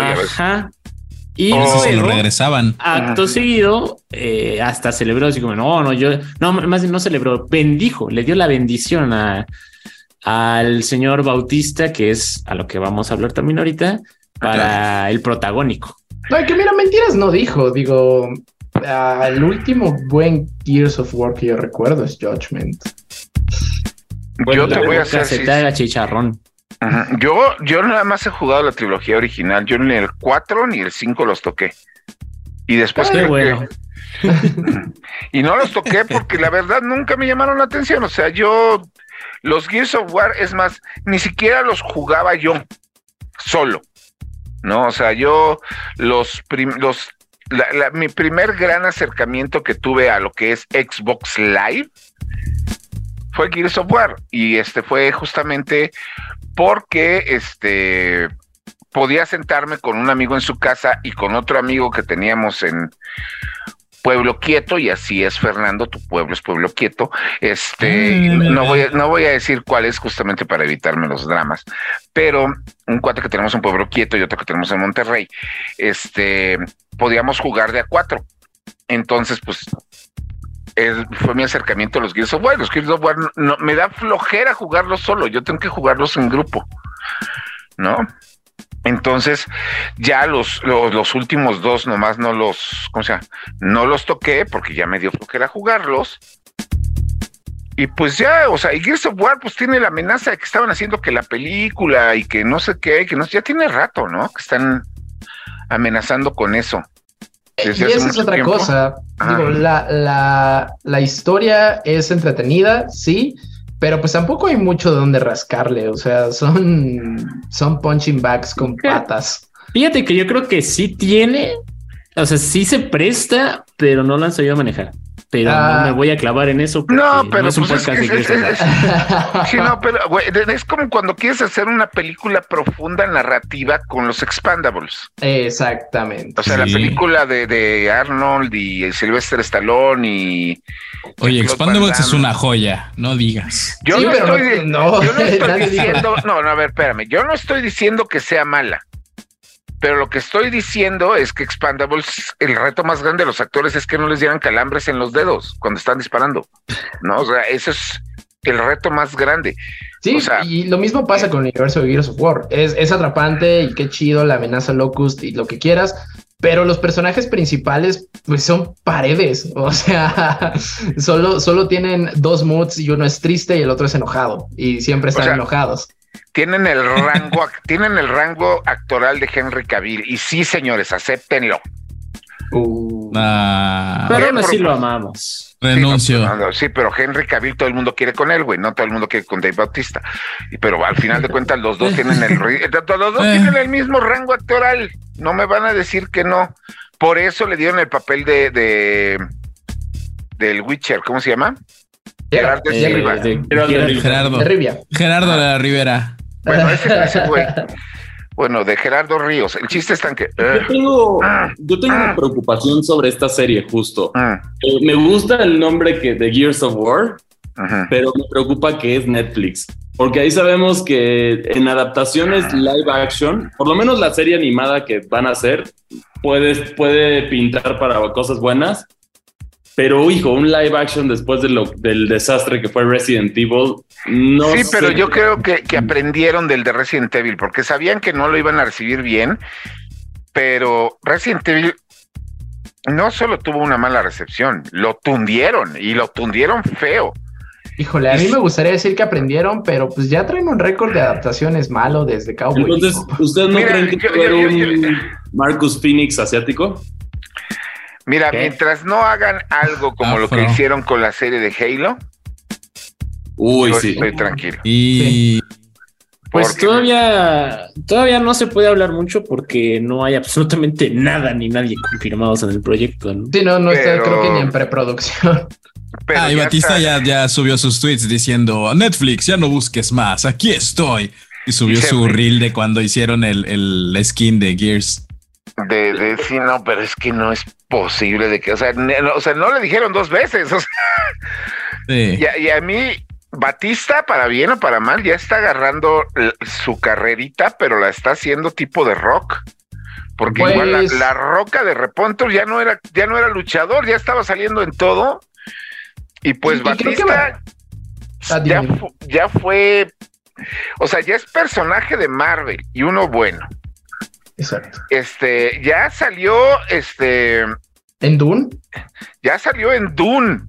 y Y lo regresaban. Acto seguido, eh, hasta celebró así como, no, no, yo, no, más bien no celebró, bendijo, le dio la bendición a, al señor Bautista, que es a lo que vamos a hablar también ahorita, para el protagónico. No, que mira, mentiras no dijo. Digo, el último buen Gears of War que yo recuerdo es Judgment. yo te voy a hacer. Se te haga chicharrón. Yo, yo nada más he jugado la trilogía original. Yo ni el 4 ni el 5 los toqué. Y después. Qué bueno. y no los toqué porque la verdad nunca me llamaron la atención. O sea, yo. Los Gears of War, es más, ni siquiera los jugaba yo solo. ¿No? O sea, yo los, los mi primer gran acercamiento que tuve a lo que es Xbox Live fue Gears of War y este fue justamente porque este podía sentarme con un amigo en su casa y con otro amigo que teníamos en Pueblo Quieto, y así es Fernando, tu pueblo es Pueblo Quieto. Este, mm. no, voy a, no voy a decir cuál es justamente para evitarme los dramas, pero un cuate que tenemos en Pueblo Quieto y otro que tenemos en Monterrey, este, podíamos jugar de a cuatro. Entonces, pues fue mi acercamiento a los Gears of War. Los Gears of War no, me da flojera jugarlos solo, yo tengo que jugarlos en grupo, ¿no? Entonces, ya los, los, últimos dos nomás no los, ¿cómo se llama? No los toqué porque ya me dio flojera jugarlos. Y pues ya, o sea, y Gears of War pues tiene la amenaza de que estaban haciendo que la película y que no sé qué, que no ya tiene rato, ¿no? Que están amenazando con eso. y esa es otra cosa. Digo, la, la, la historia es entretenida, sí, pero pues tampoco hay mucho de donde rascarle, o sea, son, son punching bags con patas. Fíjate que yo creo que sí tiene, o sea, sí se presta, pero no lo han sabido manejar pero no ah. me voy a clavar en eso. No, pero es un pues es, sí, no, pero es como cuando quieres hacer una película profunda narrativa con los expandables. Exactamente. O sea, la película de, Arnold y Sylvester Stallone y Oye, Expandables es una joya, no digas. Yo no estoy, no, yo no estoy diciendo, no, no, a ver, espérame, yo no estoy diciendo que sea mala. Pero lo que estoy diciendo es que Expandables, el reto más grande de los actores es que no les dieran calambres en los dedos cuando están disparando. No, o sea, ese es el reto más grande. Sí, y lo mismo pasa con el universo de Gears of War. Es, es atrapante y qué chido la amenaza Locust y lo que quieras, pero los personajes principales pues son paredes, o sea, solo, solo tienen dos moods y uno es triste y el otro es enojado y siempre están enojados tienen el rango, tienen el rango actoral de Henry Cavill. Y sí, señores, acéptenlo. Uh. Ah. pero aún así lo amamos. Renuncio. Sí, pero Henry Cavill todo el mundo quiere con él, güey. No todo el mundo quiere con Dave Bautista. Pero al final de cuentas, los dos tienen el los dos eh. tienen el mismo rango actoral. No me van a decir que no. Por eso le dieron el papel de, de del Witcher, ¿cómo se llama? Gerard de Eh, de Gerardo. Rivia. Gerardo de la Rivera. Bueno, ese, ese güey. Bueno, de Gerardo Ríos. El chiste está en que. eh, Yo tengo, yo tengo una preocupación sobre esta serie, justo. mm, Eh, me gusta el nombre que de Gears of War, pero me preocupa que es Netflix. Porque ahí sabemos que en adaptaciones live action, por lo menos la serie animada que van a hacer, puede, puede pintar para cosas buenas. Pero, hijo, un live action después de lo, del desastre que fue Resident Evil, no sí, pero yo creo que, que aprendieron del de Resident Evil, porque sabían que no lo iban a recibir bien, pero Resident Evil no solo tuvo una mala recepción, lo tundieron y lo tundieron feo. Híjole, a mí me gustaría decir que aprendieron, pero pues ya traen un récord de adaptaciones malo desde Cowboy. Entonces. ¿ustedes no Mira, creen que yo- un yo- Marcus Phoenix asiático? Mira, ¿Qué? mientras no hagan algo como lo que hicieron con la serie de Halo, Uy, yo sí. estoy tranquilo. Y Pues Porque- todavía, todavía no se puede hablar mucho porque no hay absolutamente nada ni nadie confirmados en el proyecto. ¿no? Sí, no, no está, creo que ni en preproducción. Pero ah, y ya Batista ya, ya subió sus tweets diciendo Netflix, ya no busques más, aquí estoy. Y subió Y su reel de cuando hicieron el, el skin de Gears. De, de sí, no, pero es que no es posible de que, o sea, ne- no, o sea, no le dijeron dos veces. O sea, Sí. y, a, y a mí, Batista, para bien o para mal, ya está agarrando su carrerita, pero la está haciendo tipo de rock. Porque Pues- igual la, la roca de Reponto ya no era, ya no era luchador, ya estaba saliendo en todo. Y pues Batista Ah, ya, fu- ya fue, o sea, ya es personaje de Marvel y uno bueno. Exacto. Este, ya salió, este, En Dune. ya salió en Dune.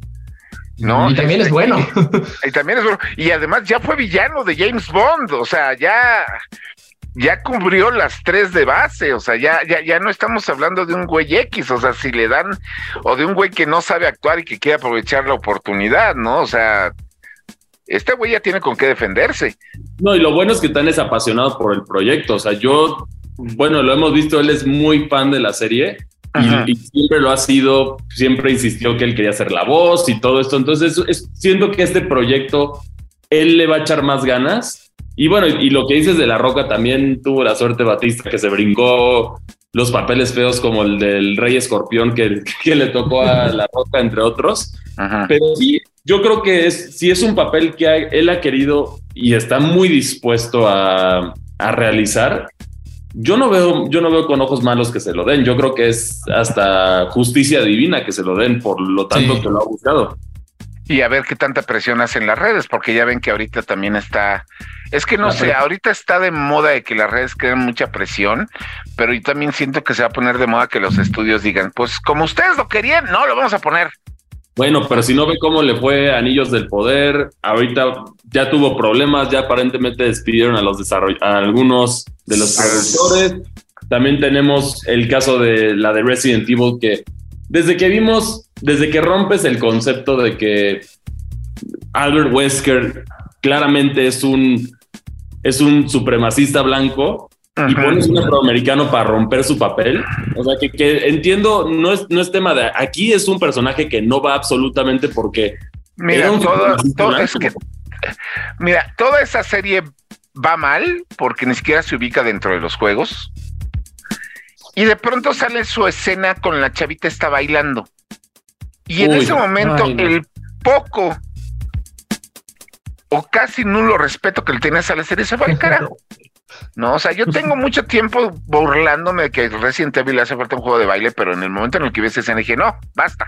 No, y también este, es bueno. Y también es bueno. Y además ya fue villano de James Bond. O sea, ya, ya cubrió las tres de base. O sea, ya, ya, ya no estamos hablando de un güey X. O sea, si le dan, o de un güey que no sabe actuar y que quiere aprovechar la oportunidad, ¿no? O sea, este güey ya tiene con qué defenderse. No, y lo bueno es que Tan es apasionado por el proyecto. O sea, yo, bueno, lo hemos visto, él es muy fan de la serie y, y siempre lo ha sido, siempre insistió que él quería ser la voz y todo esto. Entonces, es- siento que este proyecto, él le va a echar más ganas. Y bueno, y, y lo que dices de La Roca también tuvo la suerte Batista que se brincó los papeles feos como el del Rey Escorpión que, que le tocó a La Roca, entre otros. Ajá. Pero sí, yo creo que es, sí es un papel que ha- él ha querido y está muy dispuesto a, a realizar. Yo no veo, yo no veo con ojos malos que se lo den. Yo creo que es hasta justicia divina que se lo den por lo tanto Sí. que lo ha buscado. Y a ver qué tanta presión hacen las redes, porque ya ven que ahorita también está. Es que no La sé, ahorita está de moda de que las redes crean mucha presión, pero yo también siento que se va a poner de moda que los estudios digan, pues como ustedes lo querían, no, lo vamos a poner. Bueno, pero si no ve cómo le fue Anillos del Poder, ahorita ya tuvo problemas, ya aparentemente despidieron a los a algunos de los productores. También tenemos el caso de la de Resident Evil que desde que vimos, desde que rompes el concepto de que Albert Wesker claramente es un es un supremacista blanco y pones un afroamericano para romper su papel. O sea, que, que entiendo, no es, no es tema de... Aquí es un personaje que no va absolutamente porque... Mira, era un todo, es que, mira, toda esa serie va mal porque ni siquiera se ubica dentro de los juegos. Y de pronto sale su escena con la chavita está bailando. Y en Uy, ese momento ay, no. el poco o casi nulo respeto que le tienes a la serie se va al carajo. No, o sea, yo tengo mucho tiempo burlándome de que Resident Evil hace falta un juego de baile, pero en el momento en el que vi esa escena dije, no, basta.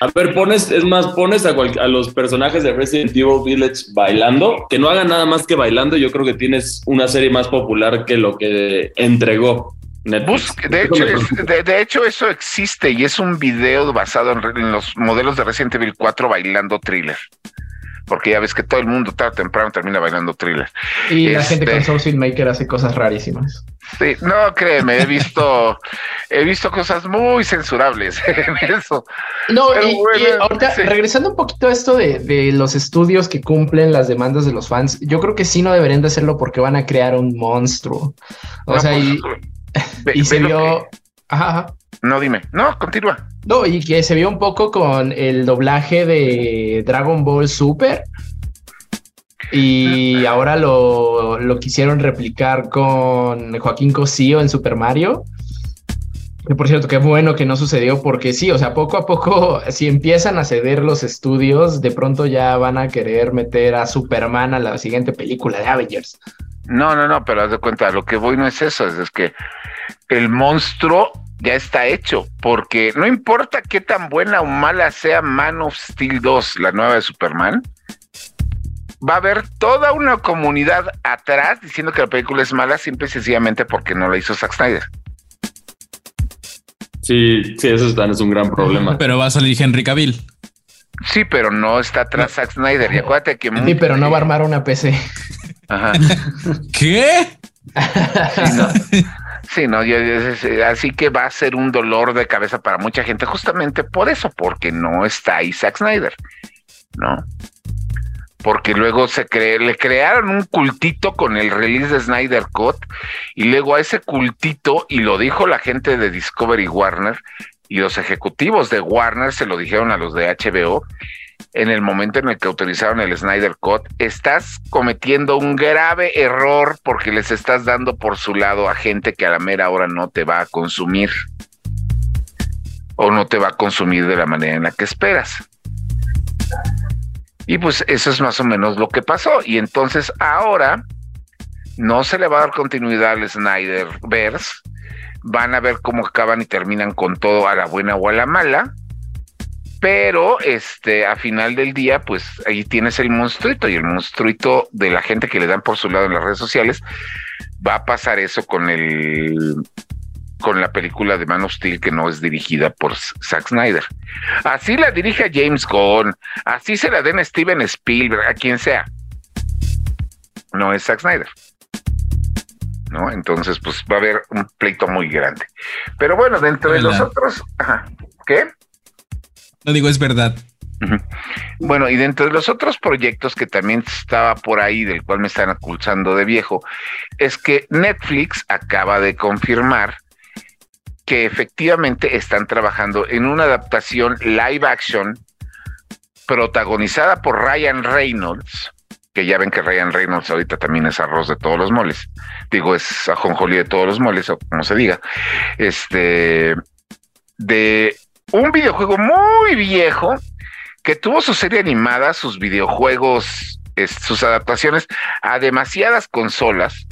A ver, pones, es más, pones a, cual- a los personajes de Resident Evil Village bailando, que no hagan nada más que bailando, yo creo que tienes una serie más popular que lo que entregó Netflix. Busque- de, hecho, es- de, de hecho, eso existe y es un video basado en, en los modelos de Resident Evil 4 bailando thriller. Porque ya ves que todo el mundo tarde o temprano termina bailando thriller. Y la Este- gente con Source Filmmaker hace cosas rarísimas. Sí, no, créeme, he visto, he visto cosas muy censurables en eso. No, y, bueno, y ahorita, sí. regresando un poquito a esto de, de los estudios que cumplen las demandas de los fans, yo creo que sí no deberían de hacerlo porque van a crear un monstruo. O No, sea, pues, y, ve- y se ve vio... que- Ajá, ajá. No, dime. No, continúa. No, y que se vio un poco con el doblaje de Dragon Ball Super. Y ahora lo, lo quisieron replicar con Joaquín Cosío en Super Mario. Que por cierto, qué bueno que no sucedió porque sí, o sea, poco a poco, si empiezan a ceder los estudios, de pronto ya van a querer meter a Superman a la siguiente película de Avengers. No, no, no, pero haz de cuenta, lo que voy no es eso, es, que el monstruo ya está hecho, porque no importa qué tan buena o mala sea Man of Steel 2, la nueva de Superman, va a haber toda una comunidad atrás diciendo que la película es mala simple y sencillamente porque no la hizo Zack Snyder. Sí, sí, eso es un gran problema. Pero va a salir Henry Cavill. Sí, pero no está atrás Zack Snyder. Y acuérdate que. Sí, pero no va a armar una PC. Ajá. ¿Qué? Sí, no. yo, así que va a ser un dolor de cabeza para mucha gente, justamente por eso, porque no está ahí Zack Snyder, ¿no? porque luego se le crearon un cultito con el release de Snyder Cut y luego a ese cultito, y lo dijo la gente de Discovery Warner y los ejecutivos de Warner se lo dijeron a los de HBO, en el momento en el que autorizaron el Snyder Cut, estás cometiendo un grave error porque les estás dando por su lado a gente que a la mera hora no te va a consumir o no te va a consumir de la manera en la que esperas. Y pues eso es más o menos lo que pasó. Y entonces ahora no se le va a dar continuidad al Snyderverse. Van a ver cómo acaban y terminan con todo a la buena o a la mala. Pero este, a final del día, pues ahí tienes el monstruito y el monstruito de la gente que le dan por su lado en las redes sociales. Va a pasar eso con el con la película de Man of Steel que no es dirigida por Zack Snyder. Así la dirige James Gunn, así se la den a Steven Spielberg, a quien sea. No es Zack Snyder. ¿No? Entonces, pues va a haber un pleito muy grande. Pero bueno, dentro de los otros, ¿qué? No digo, es verdad. Bueno, y dentro de los otros proyectos que también estaba por ahí, del cual me están acusando de viejo, es que Netflix acaba de confirmar que efectivamente están trabajando en una adaptación live action protagonizada por Ryan Reynolds, que ya ven que Ryan Reynolds ahorita también es arroz de todos los moles, digo, es ajonjolí de todos los moles, o como se diga, este, de un videojuego muy viejo que tuvo su serie animada, sus videojuegos, sus adaptaciones a demasiadas consolas,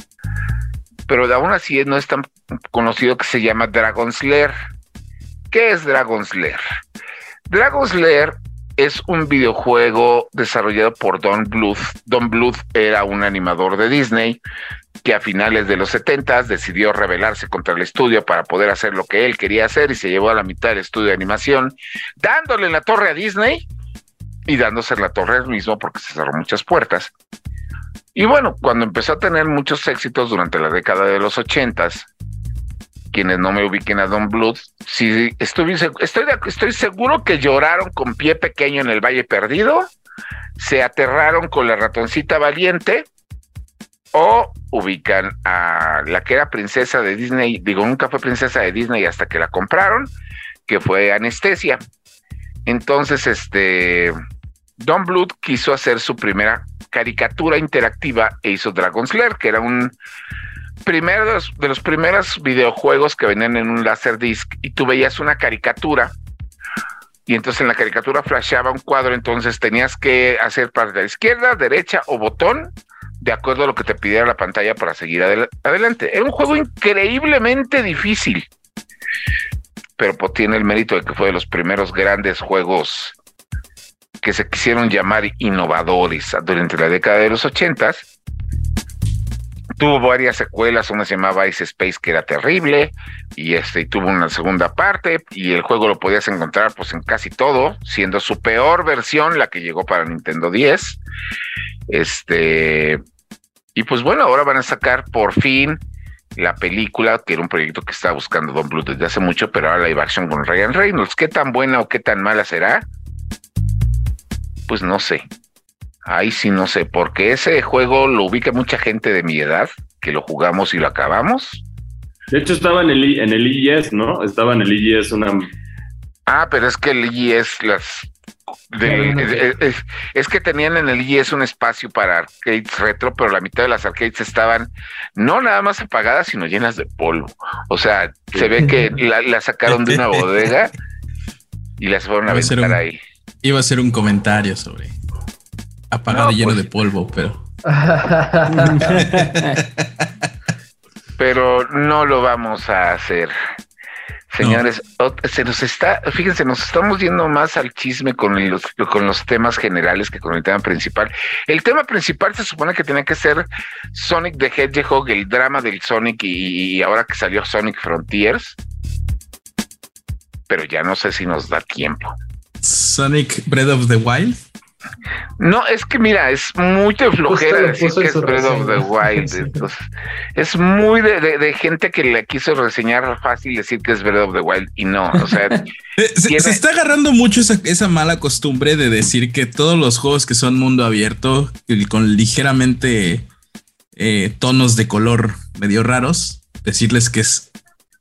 pero aún así no es tan conocido que se llama Dragon Slayer. ¿Qué es Dragon Slayer? Dragon Slayer es un videojuego desarrollado por Don Bluth. Don Bluth era un animador de Disney que a finales de los 70 decidió rebelarse contra el estudio para poder hacer lo que él quería hacer y se llevó a la mitad del estudio de animación, dándole la torre a Disney y dándose la torre él mismo porque se cerró muchas puertas. Y bueno, cuando empezó a tener muchos éxitos durante la década de los ochentas, quienes no me ubiquen a Don Blood, si estoy, estoy, estoy seguro que lloraron con pie pequeño en el Valle Perdido, se aterraron con la ratoncita valiente o ubican a la que era princesa de Disney, digo, nunca fue princesa de Disney hasta que la compraron, que fue Anestesia. Entonces, este, Don Blood quiso hacer su primera caricatura interactiva e hizo Dragon Slayer, que era un primero de los, primeros videojuegos que venían en un Laserdisc y tú veías una caricatura y entonces en la caricatura flasheaba un cuadro, entonces tenías que hacer parte de izquierda, derecha o botón de acuerdo a lo que te pidiera la pantalla para seguir adelante. Era un juego increíblemente difícil, pero pues, tiene el mérito de que fue de los primeros grandes juegos que se quisieron llamar innovadores durante la década de los ochentas tuvo varias secuelas, una se llamaba Ice Space que era terrible y este tuvo una segunda parte y el juego lo podías encontrar pues en casi todo, siendo su peor versión la que llegó para Nintendo 10. Este y pues bueno, ahora van a sacar por fin la película, que era un proyecto que estaba buscando Don Blue desde hace mucho, pero ahora la iba acción con Ryan Reynolds. ¿Qué tan buena o qué tan mala será? Pues no sé. Ahí sí no sé, porque ese juego lo ubica mucha gente de mi edad, que lo jugamos y lo acabamos. De hecho, estaba en el, en el IES, ¿no? Estaba en el IES una. Ah, pero es que el IES las es, es- es que tenían en el IES un espacio para arcades retro, pero la mitad de las arcades estaban no nada más apagadas, sino llenas de polvo. O sea, se ve que la, la sacaron de una bodega y las fueron a aventar un- ahí. Iba a ser un comentario sobre apagado y lleno pues- de polvo, pero Pero no lo vamos a hacer. Señores, se nos está, fíjense, nos estamos yendo más al chisme con el- los, con los temas generales que con el tema principal. El tema principal se supone que tenía que ser Sonic the Hedgehog, el drama del Sonic y, y ahora que salió Sonic Frontiers. Pero ya no sé si nos da tiempo. Sonic Breath of the Wild. No, es que mira, es muy de flojera lo decir que es Breath of the. Wild. Entonces, es muy de, de- de gente que le quiso reseñar fácil decir que es Breath of the Wild y no, o sea, Eh, Se, Tiene- se está agarrando mucho esa, esa mala costumbre de decir que todos los juegos que son mundo abierto y con ligeramente eh, tonos de color medio raros, decirles que es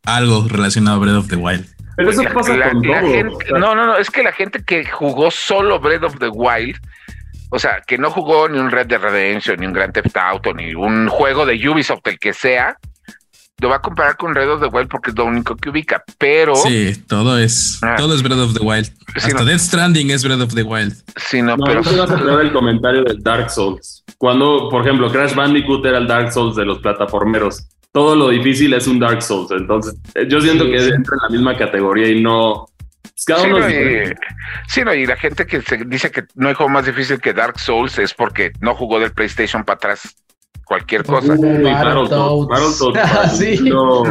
algo relacionado a Breath of the Wild. Pero eso la- pasa la- con la todo. gente- no, no, no, es que la gente que jugó solo Breath of the Wild, o sea, que no jugó ni un Red Dead Redemption, ni un Grand Theft Auto, ni un juego de Ubisoft, el que sea, lo va a comparar con Breath of the Wild porque es lo único que ubica, pero Sí, todo es, Ah. todo es Breath of the Wild. Sí, Hasta no. Death Stranding es Breath of the Wild. si no, No, pero no el comentario de Dark Souls. Cuando, por ejemplo, Crash Bandicoot era el Dark Souls de los plataformeros. Todo lo difícil es un Dark Souls. Entonces, eh, yo siento Sí, que sí. entra en la misma categoría y no. pues, Cada Sí uno no, es y, sí, no, y la gente que se dice que no hay juego más difícil que Dark Souls es porque no jugó del PlayStation para atrás cualquier cosa. Uy, Battletoads. Battletoads, Ah, sí. no.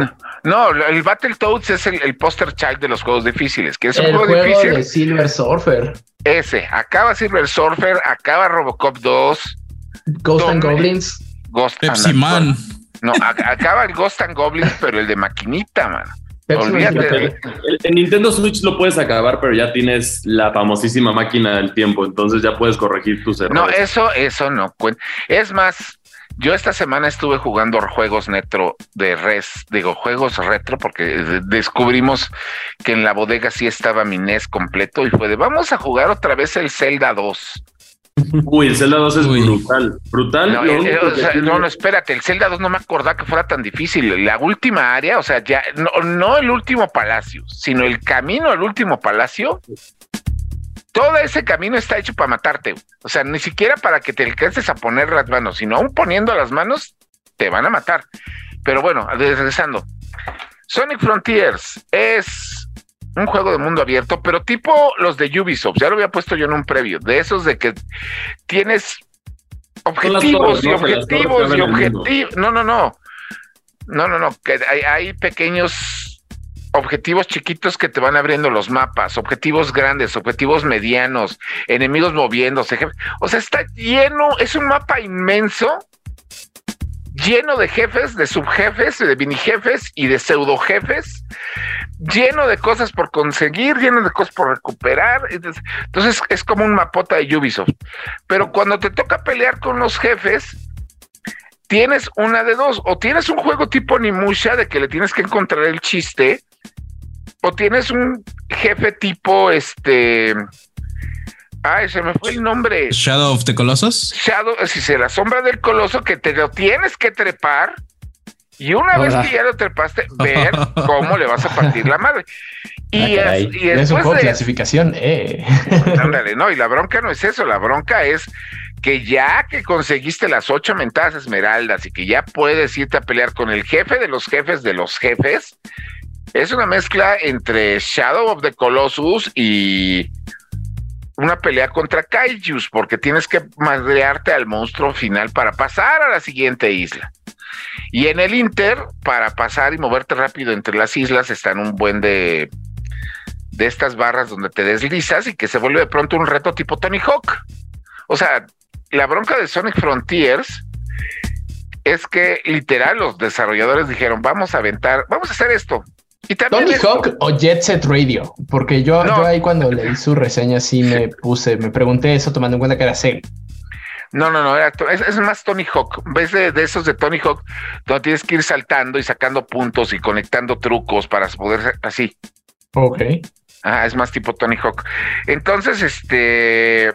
No, el Battletoads es el, el poster child de los juegos difíciles. ¿Quieres un El juego, juego difícil? de Silver Surfer, Ese. Acaba Silver Surfer, acaba Robocop 2, Ghost and. Goblins. Ghost Pepsi and Man. No, acaba el Ghost and Goblins, pero el de maquinita, man. Olvídate. En Nintendo Switch lo puedes acabar, pero ya tienes la famosísima máquina del tiempo, entonces ya puedes corregir tus errores. No, eso, eso no cuenta. Es más, yo esta semana estuve jugando juegos netro de res, digo, juegos retro, porque de- descubrimos que en la bodega sí estaba mi NES completo y fue de vamos a jugar otra vez el Zelda 2. Uy, el Zelda 2 es Uy. brutal. Brutal. No, eh, único o que sea, tiene- no, no, espérate, el Zelda 2 no me acordaba que fuera tan difícil. La última área, o sea, ya, no, no el último palacio, sino el camino al último palacio. Todo ese camino está hecho para matarte. O sea, ni siquiera para que te alcances a poner las manos, sino aún poniendo las manos, te van a matar. Pero bueno, regresando. Sonic Frontiers es un juego de mundo abierto, pero tipo los de Ubisoft. Ya lo había puesto yo en un previo. De esos de que tienes objetivos torres, y objetivos y objetivos. No, no, no. No, no, no. Que hay, hay pequeños objetivos chiquitos que te van abriendo los mapas, objetivos grandes, objetivos medianos, enemigos moviéndose. O sea, está lleno, es un mapa inmenso, lleno de jefes, de subjefes, de mini jefes y de pseudo jefes, lleno de cosas por conseguir, lleno de cosas por recuperar. Entonces es como un mapota de Ubisoft. Pero cuando te toca pelear con los jefes, tienes una de dos, o tienes un juego tipo Nimusha de que le tienes que encontrar el chiste, o tienes un jefe tipo este. Ay, se me fue el nombre. Shadow of the Colossus. Shadow, si se la sombra del coloso que te lo tienes que trepar. Y una vez que ya lo trepaste, ver cómo le vas a partir la madre. Y, Ah, es- y Es un después juego de de clasificación, eh. Ándale, no, y la bronca no es eso, la bronca es que ya que conseguiste las ocho mentadas esmeraldas y que ya puedes irte a pelear con el jefe de los jefes de los jefes, es una mezcla entre Shadow of the Colossus y una pelea contra Kaijus, porque tienes que madrearte al monstruo final para pasar a la siguiente isla. Y en el Inter, para pasar y moverte rápido entre las islas, están un buen de, de estas barras donde te deslizas y que se vuelve de pronto un reto tipo Tony Hawk. O sea, la bronca de Sonic Frontiers es que literal los desarrolladores dijeron, vamos a aventar, vamos a hacer esto. Y Tony. Hawk o Jet Set Radio, porque yo, No. yo ahí cuando leí su reseña sí me puse, me pregunté eso tomando en cuenta que era serie. No, no, no, era es, es más Tony Hawk. ¿Ves de, de esos de Tony Hawk donde tienes que ir saltando y sacando puntos y conectando trucos para poder ser así? Ok. Ah, es más tipo Tony Hawk. Entonces, este,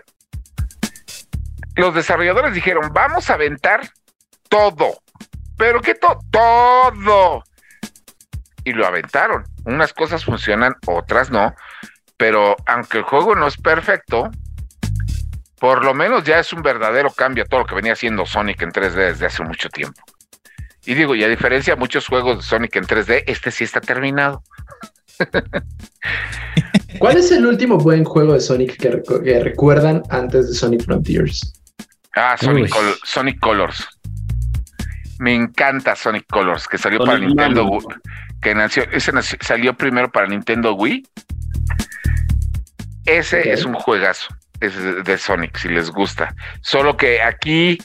los desarrolladores dijeron, vamos a aventar todo. ¿Pero qué todo? Todo. Y lo aventaron. Unas cosas funcionan, otras no. Pero aunque el juego no es perfecto, por lo menos ya es un verdadero cambio a todo lo que venía haciendo Sonic en 3D desde hace mucho tiempo. Y digo, y a diferencia de muchos juegos de Sonic en 3D, este sí está terminado. ¿Cuál es el último buen juego de Sonic que, que recuerdan antes de Sonic Frontiers? Ah, Sonic, Col Sonic, Colors. Me encanta Sonic Colors, que salió Sonic para Nintendo Wii. Que nació, ese nació, salió primero para Nintendo Wii. Ese okay. es un juegazo es de Sonic, si les gusta. Solo que aquí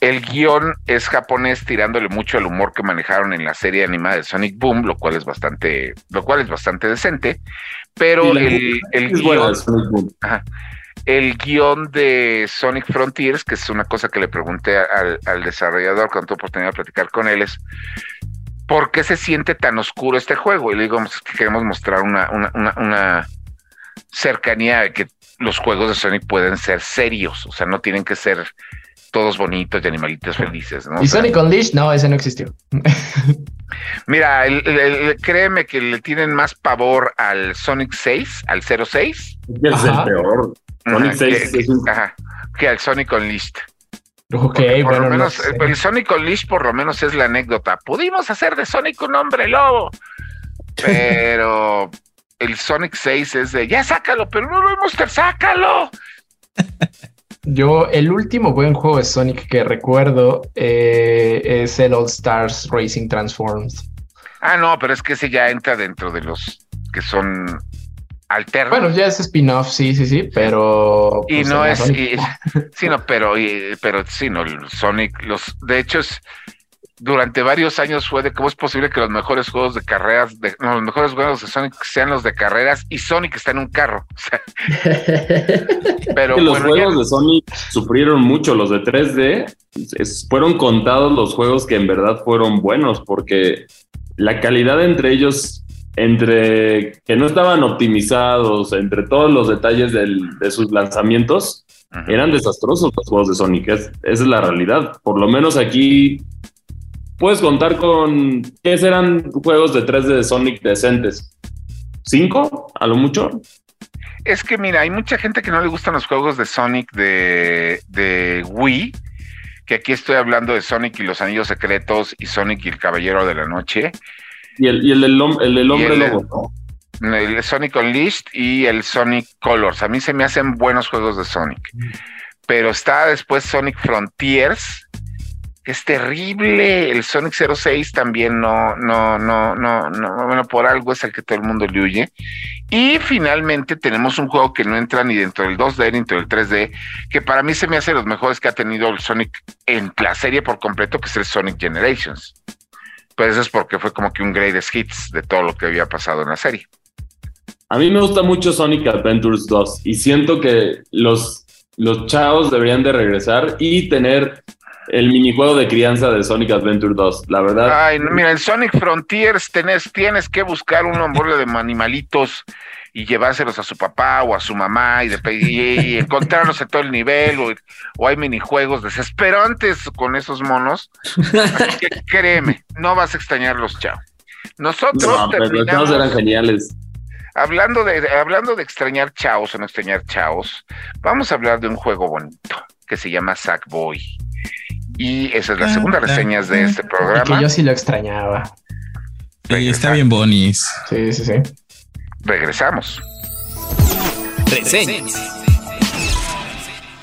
el guion es japonés tirándole mucho al humor que manejaron en la serie animada de Sonic Boom, lo cual es bastante, lo cual es bastante decente, pero el, el guion, ajá, el guion de Sonic Frontiers, que es una cosa que le pregunté al, al desarrollador cuando tuve oportunidad de platicar con él, es ¿por qué se siente tan oscuro este juego? Y le digo, pues, que queremos mostrar una, una, una, una cercanía de que los juegos de Sonic pueden ser serios, o sea, no tienen que ser todos bonitos y animalitos felices. ¿no? ¿Y Sonic Unleashed? No, ese no existió. Mira, el, el, el, créeme que le tienen más pavor al Sonic 6, al 06. Es el peor. Sonic ajá, 6 que, es un... ajá, que al Sonic Unleashed. Ok, por bueno, lo menos, no sé. el Sonic Unleashed por lo menos es la anécdota. Pudimos hacer de Sonic un hombre lobo, pero el Sonic 6 es de ya sácalo, pero no lo hemos sácalo. Yo, el último buen juego de Sonic que recuerdo eh, es el All Stars Racing Transformed. Ah, no, pero es que ese ya entra dentro de los que son alternos. Bueno, ya es spin-off, sí, sí, sí, pero. Y pues, no es, Sonic. y- sí, no, pero, y- pero sí, no, Sonic, los, de hecho, es, durante varios años fue de cómo es posible que los mejores juegos de carreras, de, no, los mejores juegos de Sonic sean los de carreras y Sonic está en un carro. O sea, pero los bueno, ya- juegos de Sonic sufrieron mucho, los de 3D, es- fueron contados los juegos que en verdad fueron buenos, porque la calidad entre ellos, entre que no estaban optimizados, entre todos los detalles del- de sus lanzamientos, eran desastrosos los juegos de Sonic, es- esa es la realidad. Por lo menos aquí puedes contar con, ¿qué serán juegos de 3D de Sonic decentes? ¿Cinco? A lo mucho. Es que mira, hay mucha gente que no le gustan los juegos de Sonic de, de Wii, que aquí estoy hablando de Sonic y los Anillos Secretos y Sonic y el Caballero de la Noche, Y el, y el del, el del hombre el lobo, ¿no? el Sonic Unleashed y el Sonic Colors. A mí se me hacen buenos juegos de Sonic. Pero está después Sonic Frontiers, que es terrible. El Sonic 06 también no, no, no, no, no, bueno, por algo es el que todo el mundo le huye. Y finalmente tenemos un juego que no entra ni dentro del 2D ni dentro del 3D, que para mí se me hace los mejores que ha tenido el Sonic en la serie por completo, que es el Sonic Generations. Eso es porque fue como que un greatest hits de todo lo que había pasado en la serie. A mí me gusta mucho Sonic Adventures 2 y siento que los, los chavos deberían de regresar y tener el minijuego de crianza de Sonic Adventure 2. La verdad, Ay, no, mira, en Sonic Frontiers tenés, tienes que buscar un hombre de animalitos y llevárselos a su papá o a su mamá y, de, y, y encontrarlos en todo el nivel o, o hay minijuegos desesperantes con esos monos. Así que créeme, no vas a extrañarlos, chao. Nosotros no, pero los chavos eran geniales. hablando de, hablando de extrañar chavos o no extrañar chavos, vamos a hablar de un juego bonito que se llama Sackboy. Y esa es la segunda reseña de este Y programa. que yo sí lo extrañaba. Sí, está bien bonis. Sí, sí, sí. Regresamos. Reseñas.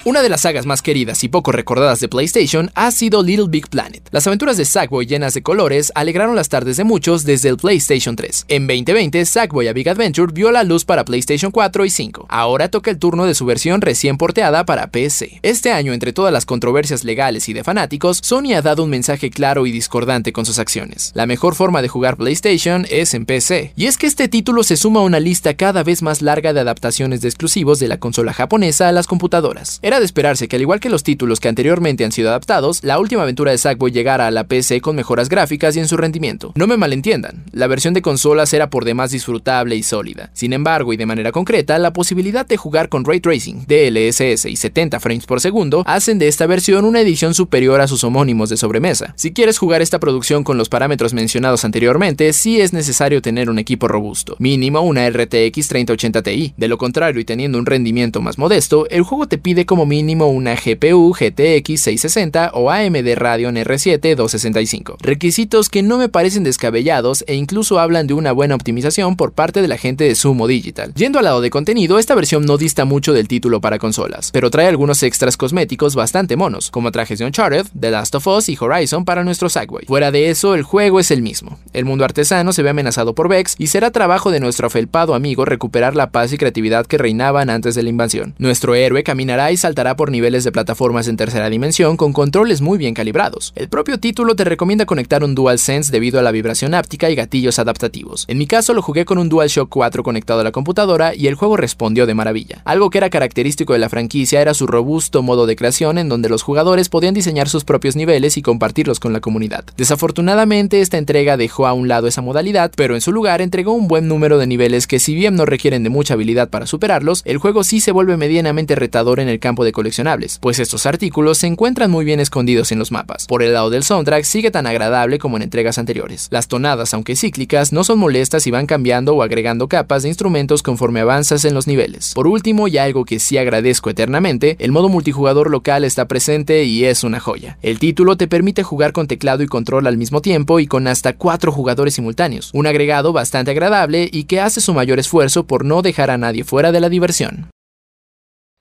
Una de las sagas más queridas y poco recordadas de PlayStation ha sido Little Big Planet. Las aventuras de Sackboy llenas de colores alegraron las tardes de muchos desde el PlayStation 3. En 2020, Sackboy A Big Adventure vio la luz para PlayStation 4 y 5. Ahora toca el turno de su versión recién porteada para PC. Este año, entre todas las controversias legales y de fanáticos, Sony ha dado un mensaje claro y discordante con sus acciones. La mejor forma de jugar PlayStation es en PC. Y es que este título se suma a una lista cada vez más larga de adaptaciones de exclusivos de la consola japonesa a las computadoras. Era De esperarse que al igual que los títulos que anteriormente han sido adaptados, la última aventura de Sackboy llegara a la PC con mejoras gráficas y en su rendimiento. No me malentiendan, la versión de consolas era por demás disfrutable y sólida. Sin embargo, y de manera concreta, la posibilidad de jugar con Ray Tracing, DLSS y 70 frames por segundo hacen de esta versión una edición superior a sus homónimos de sobremesa. Si quieres jugar esta producción con los parámetros mencionados anteriormente, sí es necesario tener un equipo robusto, mínimo una RTX 3080 Ti. De lo contrario y teniendo un rendimiento más modesto, el juego te pide como mínimo una GPU GTX 660 o AMD Radeon R7 265. Requisitos que no me parecen descabellados e incluso hablan de una buena optimización por parte de la gente de Sumo Digital. Yendo al lado de contenido, esta versión no dista mucho del título para consolas, pero trae algunos extras cosméticos bastante monos, como trajes de Uncharted, The Last of Us y Horizon para nuestro Sackboy. Fuera de eso, el juego es el mismo. El mundo artesano se ve amenazado por Vex y será trabajo de nuestro afelpado amigo recuperar la paz y creatividad que reinaban antes de la invasión. Nuestro héroe caminará y saltará por niveles de plataformas en tercera dimensión con controles muy bien calibrados. El propio título te recomienda conectar un DualSense debido a la vibración áptica y gatillos adaptativos. En mi caso lo jugué con un DualShock 4 conectado a la computadora y el juego respondió de maravilla. Algo que era característico de la franquicia era su robusto modo de creación en donde los jugadores podían diseñar sus propios niveles y compartirlos con la comunidad. Desafortunadamente esta entrega dejó a un lado esa modalidad, pero en su lugar entregó un buen número de niveles que si bien no requieren de mucha habilidad para superarlos, el juego sí se vuelve medianamente retador en el campo de coleccionables, pues estos artículos se encuentran muy bien escondidos en los mapas. Por el lado del soundtrack sigue tan agradable como en entregas anteriores. Las tonadas, aunque cíclicas, no son molestas y van cambiando o agregando capas de instrumentos conforme avanzas en los niveles. Por último, y algo que sí agradezco eternamente, el modo multijugador local está presente y es una joya. El título te permite jugar con teclado y control al mismo tiempo y con hasta cuatro jugadores simultáneos, un agregado bastante agradable y que hace su mayor esfuerzo por no dejar a nadie fuera de la diversión.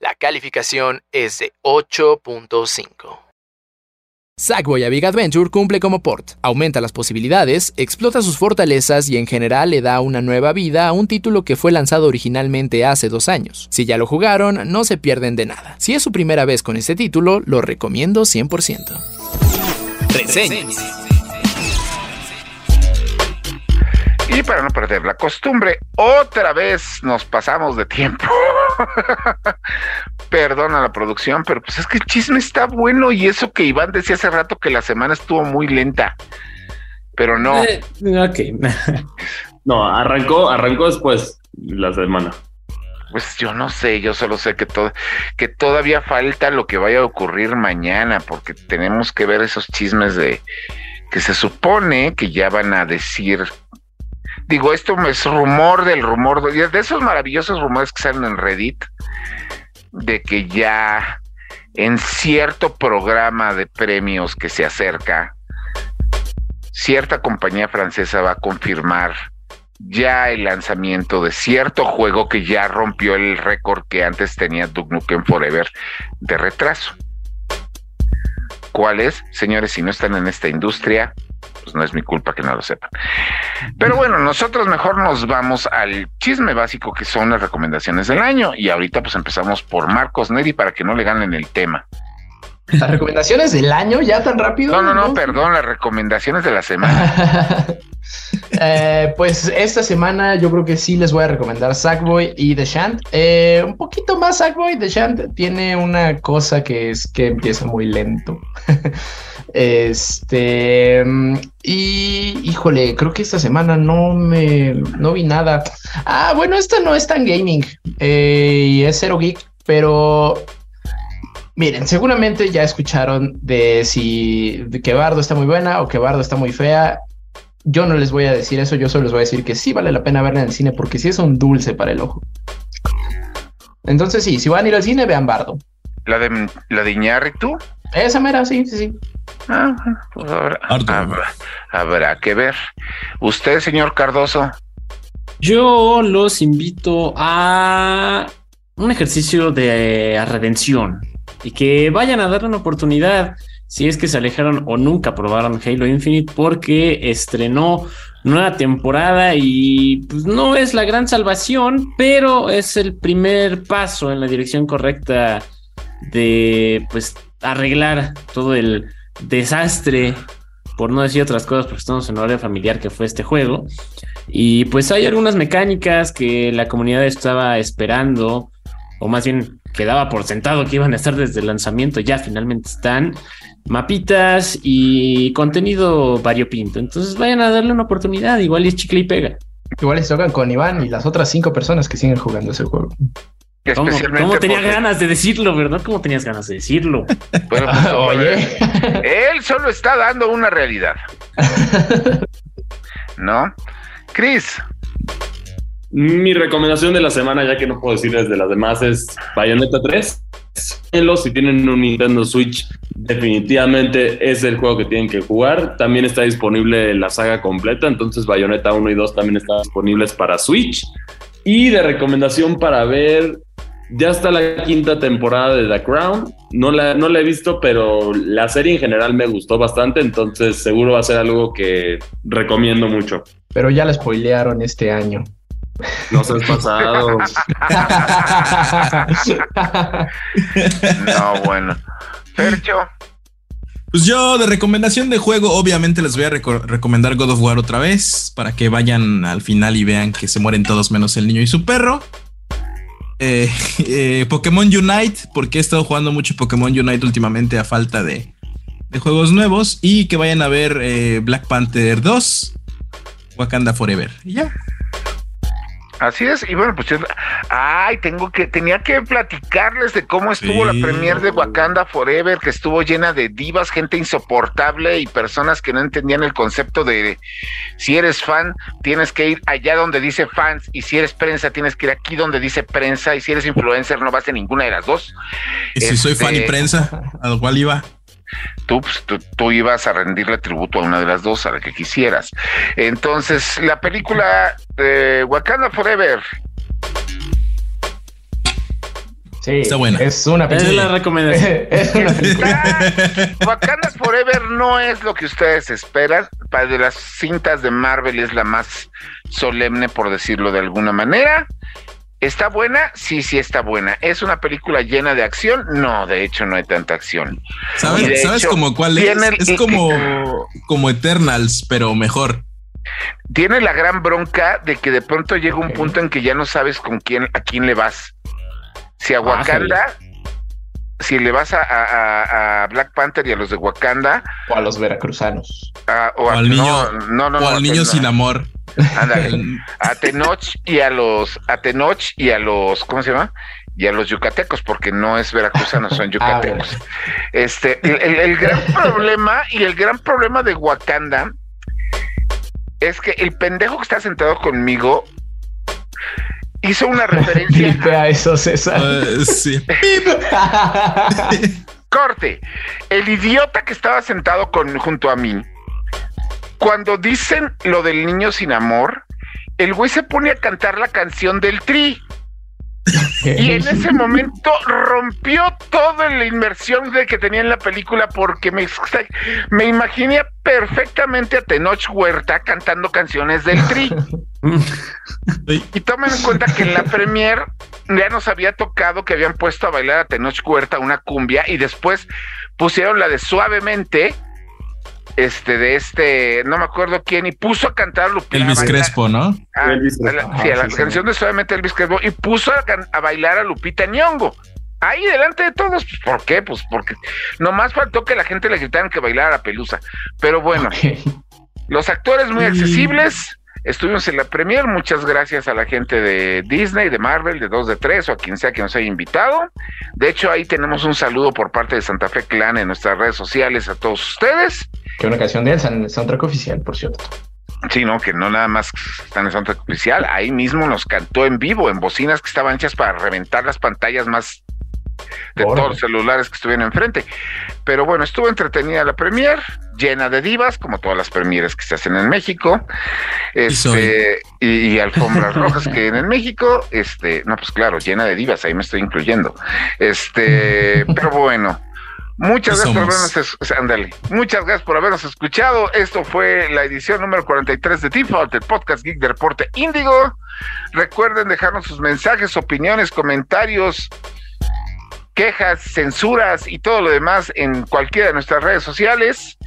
La calificación es de 8.5. Sackboy A Big Adventure cumple como port, aumenta las posibilidades, explota sus fortalezas y en general le da una nueva vida a un título que fue lanzado originalmente hace dos años. Si ya lo jugaron, no se pierden de nada. Si es su primera vez con este título, lo recomiendo 100%. Reseñas. Y para no perder la costumbre, otra vez nos pasamos de tiempo. Perdona la producción, pero pues es que el chisme está bueno y eso que Iván decía hace rato que la semana estuvo muy lenta. Pero no. Eh, ok. No, arrancó, arrancó después la semana. Pues yo no sé, yo solo sé que que todavía falta lo que vaya a ocurrir mañana, porque tenemos que ver esos chismes de que se supone que ya van a decir digo, esto es rumor del rumor, de esos maravillosos rumores que salen en Reddit, de que ya en cierto programa de premios que se acerca, cierta compañía francesa va a confirmar ya el lanzamiento de cierto juego que ya rompió el récord que antes tenía Duke Nukem Forever de retraso. ¿Cuál es? Señores, si no están en esta industria, pues no es mi culpa que no lo sepan. Pero bueno, nosotros mejor nos vamos al chisme básico que son las recomendaciones del año y ahorita pues empezamos por Marcos Neri para que no le ganen el tema. ¿Las recomendaciones del año ya tan rápido? No, no, no, perdón, las recomendaciones de la semana. eh, pues esta semana yo creo que sí les voy a recomendar Sackboy y The Shant. Eh, un poquito más Sackboy, The Shant tiene una cosa que es que empieza muy lento. Este, y híjole, creo que esta semana no me, no vi nada. Ah, bueno, esta no es tan gaming eh, y es Zero Geek, pero miren, seguramente ya escucharon de si que Bardo está muy buena o que Bardo está muy fea. Yo no les voy a decir eso, yo solo les voy a decir que sí vale la pena verla en el cine porque sí es un dulce para el ojo. Entonces sí, si van a ir al cine, vean Bardo. ¿La de, la de Iñárritu? Esa mera, sí, sí, sí. Ah, pues habrá, habrá, habrá, que ver. Usted, señor Cardoso. Yo los invito a un ejercicio de redención y que vayan a darle una oportunidad si es que se alejaron o nunca probaron Halo Infinite porque estrenó nueva temporada y pues, no es la gran salvación, pero es el primer paso en la dirección correcta de pues arreglar todo el desastre, por no decir otras cosas, porque estamos en un horario familiar que fue este juego. Y pues hay algunas mecánicas que la comunidad estaba esperando o más bien quedaba por sentado que iban a estar desde el lanzamiento, ya finalmente están. Mapitas y contenido variopinto. Entonces vayan a darle una oportunidad, igual es chicle y pega. Igual se tocan con Iván y las otras cinco personas que siguen jugando ese juego. ¿Cómo, ¿Cómo, tenía ganas de decirlo, verdad? ¿Cómo tenías ganas de decirlo? Bueno, pues, Oye, él solo está dando una realidad. ¿No? Chris. Mi recomendación de la semana, ya que no puedo decirles de las demás, es Bayonetta 3. Si tienen un Nintendo Switch, definitivamente es el juego que tienen que jugar. También está disponible la saga completa, entonces Bayonetta 1 y 2 también están disponibles para Switch. Y de recomendación para ver, ya está la quinta temporada de The Crown. No la, no la he visto, pero la serie en general me gustó bastante, entonces seguro va a ser algo que recomiendo mucho. Pero ya la spoilearon este año. No seas pasado. no, bueno. Percho. Pues yo de recomendación de juego, obviamente les voy a recomendar God of War otra vez para que vayan al final y vean que se mueren todos menos el niño y su perro. Eh, eh, Pokémon Unite, porque he estado jugando mucho Pokémon Unite últimamente a falta de, juegos nuevos. Y que vayan a ver eh, Black Panther 2, Wakanda Forever. Y ya. Así es, y bueno, pues ay, tengo que, tenía que platicarles de cómo estuvo la premier de Wakanda Forever, que estuvo llena de divas, gente insoportable y personas que no entendían el concepto de si eres fan, tienes que ir allá donde dice fans, y si eres prensa, tienes que ir aquí donde dice prensa, y si eres influencer, no vas a ninguna de las dos. Y si soy fan y este, prensa, ¿a lo cual iba? Pues, tú, tú, ibas a rendirle tributo a una de las dos, a la que quisieras. Entonces, la película de Wakanda Forever. Sí, está buena. Es una Es la recomendación. Wakanda Forever no es lo que ustedes esperan. Para de las cintas de Marvel es la más solemne, por decirlo de alguna manera. ¿Está buena? Sí, sí está buena. ¿Es una película llena de acción? No, de hecho no hay tanta acción. ¿Sabes, ¿sabes como cuál es? es como, como Eternals, pero mejor. Tiene la gran bronca de que de pronto llega un punto en que ya no sabes con quién, a quién le vas. Si a Wakanda, si le vas a, Black Panther y a los de Wakanda. O a los veracruzanos. o, al niño, o al niño sin amor. a Tenoch y a los, a Tenoch y a los, ¿cómo se llama? Y a los yucatecos, porque no es veracruzano, son ah, yucatecos. este, el, gran problema y el gran problema de Wakanda es que el pendejo que está sentado conmigo hizo una referencia a eso, César. Uh, sí. Corte. El idiota que estaba sentado con, junto a mí cuando dicen lo del niño sin amor, el güey se pone a cantar la canción del tri. Y en ese momento rompió toda la inmersión de que tenía en la película porque me, me imaginé perfectamente a Tenoch Huerta cantando canciones del Tri. y tomen en cuenta que en la premier ya nos había tocado que habían puesto a bailar a Tenoch Huerta una cumbia y después pusieron la de Suavemente este, de este, no me acuerdo quién, y puso a cantar Lupita. Elvis Crespo, ¿no? Ah, sí, a la canción de Suavemente Elvis Crespo, y puso a, bailar a Lupita Nyong'o. Ahí delante de todos, pues, ¿por qué? Pues porque nomás faltó que la gente le gritaran que bailara a Pelusa. Pero bueno, los actores muy accesibles, Estuvimos en la premier, muchas gracias a la gente de Disney, de Marvel, de 2 de 3 o a quien sea que nos haya invitado. De hecho, ahí tenemos un saludo por parte de Santa Fe Clan en nuestras redes sociales a todos ustedes. Que una canción de Elsa en el soundtrack oficial, por cierto. Sí, no, que no nada más está en el soundtrack oficial, ahí mismo nos cantó en vivo, en bocinas que estaban hechas para reventar las pantallas más de todos los celulares que estuvieron enfrente. Pero bueno, estuvo entretenida la premier, llena de divas, como todas las premieres que se hacen en México. Este, y, alfombras rojas que en México, este, no, pues claro, llena de divas, ahí me estoy incluyendo. Este, pero bueno. Muchas gracias por habernos Muchas gracias por habernos escuchado. Esto fue la edición número 43 de Default, el podcast Geek de Reporte Índigo. Recuerden dejarnos sus mensajes, opiniones, comentarios, quejas, censuras y todo lo demás en cualquiera de nuestras redes sociales.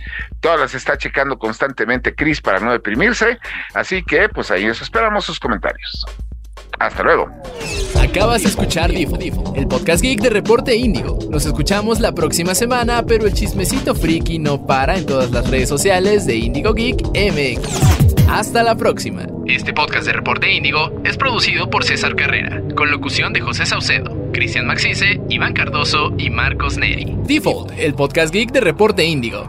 Todas las está checando constantemente Chris para no deprimirse. Así que, pues ahí os esperamos sus comentarios. Hasta luego. Acabas de escuchar Difo, el podcast geek de Reporte Índigo. Nos escuchamos la próxima semana, pero el chismecito friki no para en todas las redes sociales de Indigo Geek MX. Hasta la próxima. Este podcast de Reporte Índigo es producido por César Carrera, con locución de José Saucedo, Cristian Maxice, Iván Cardoso y Marcos Neri. Default, el podcast geek de Reporte Índigo.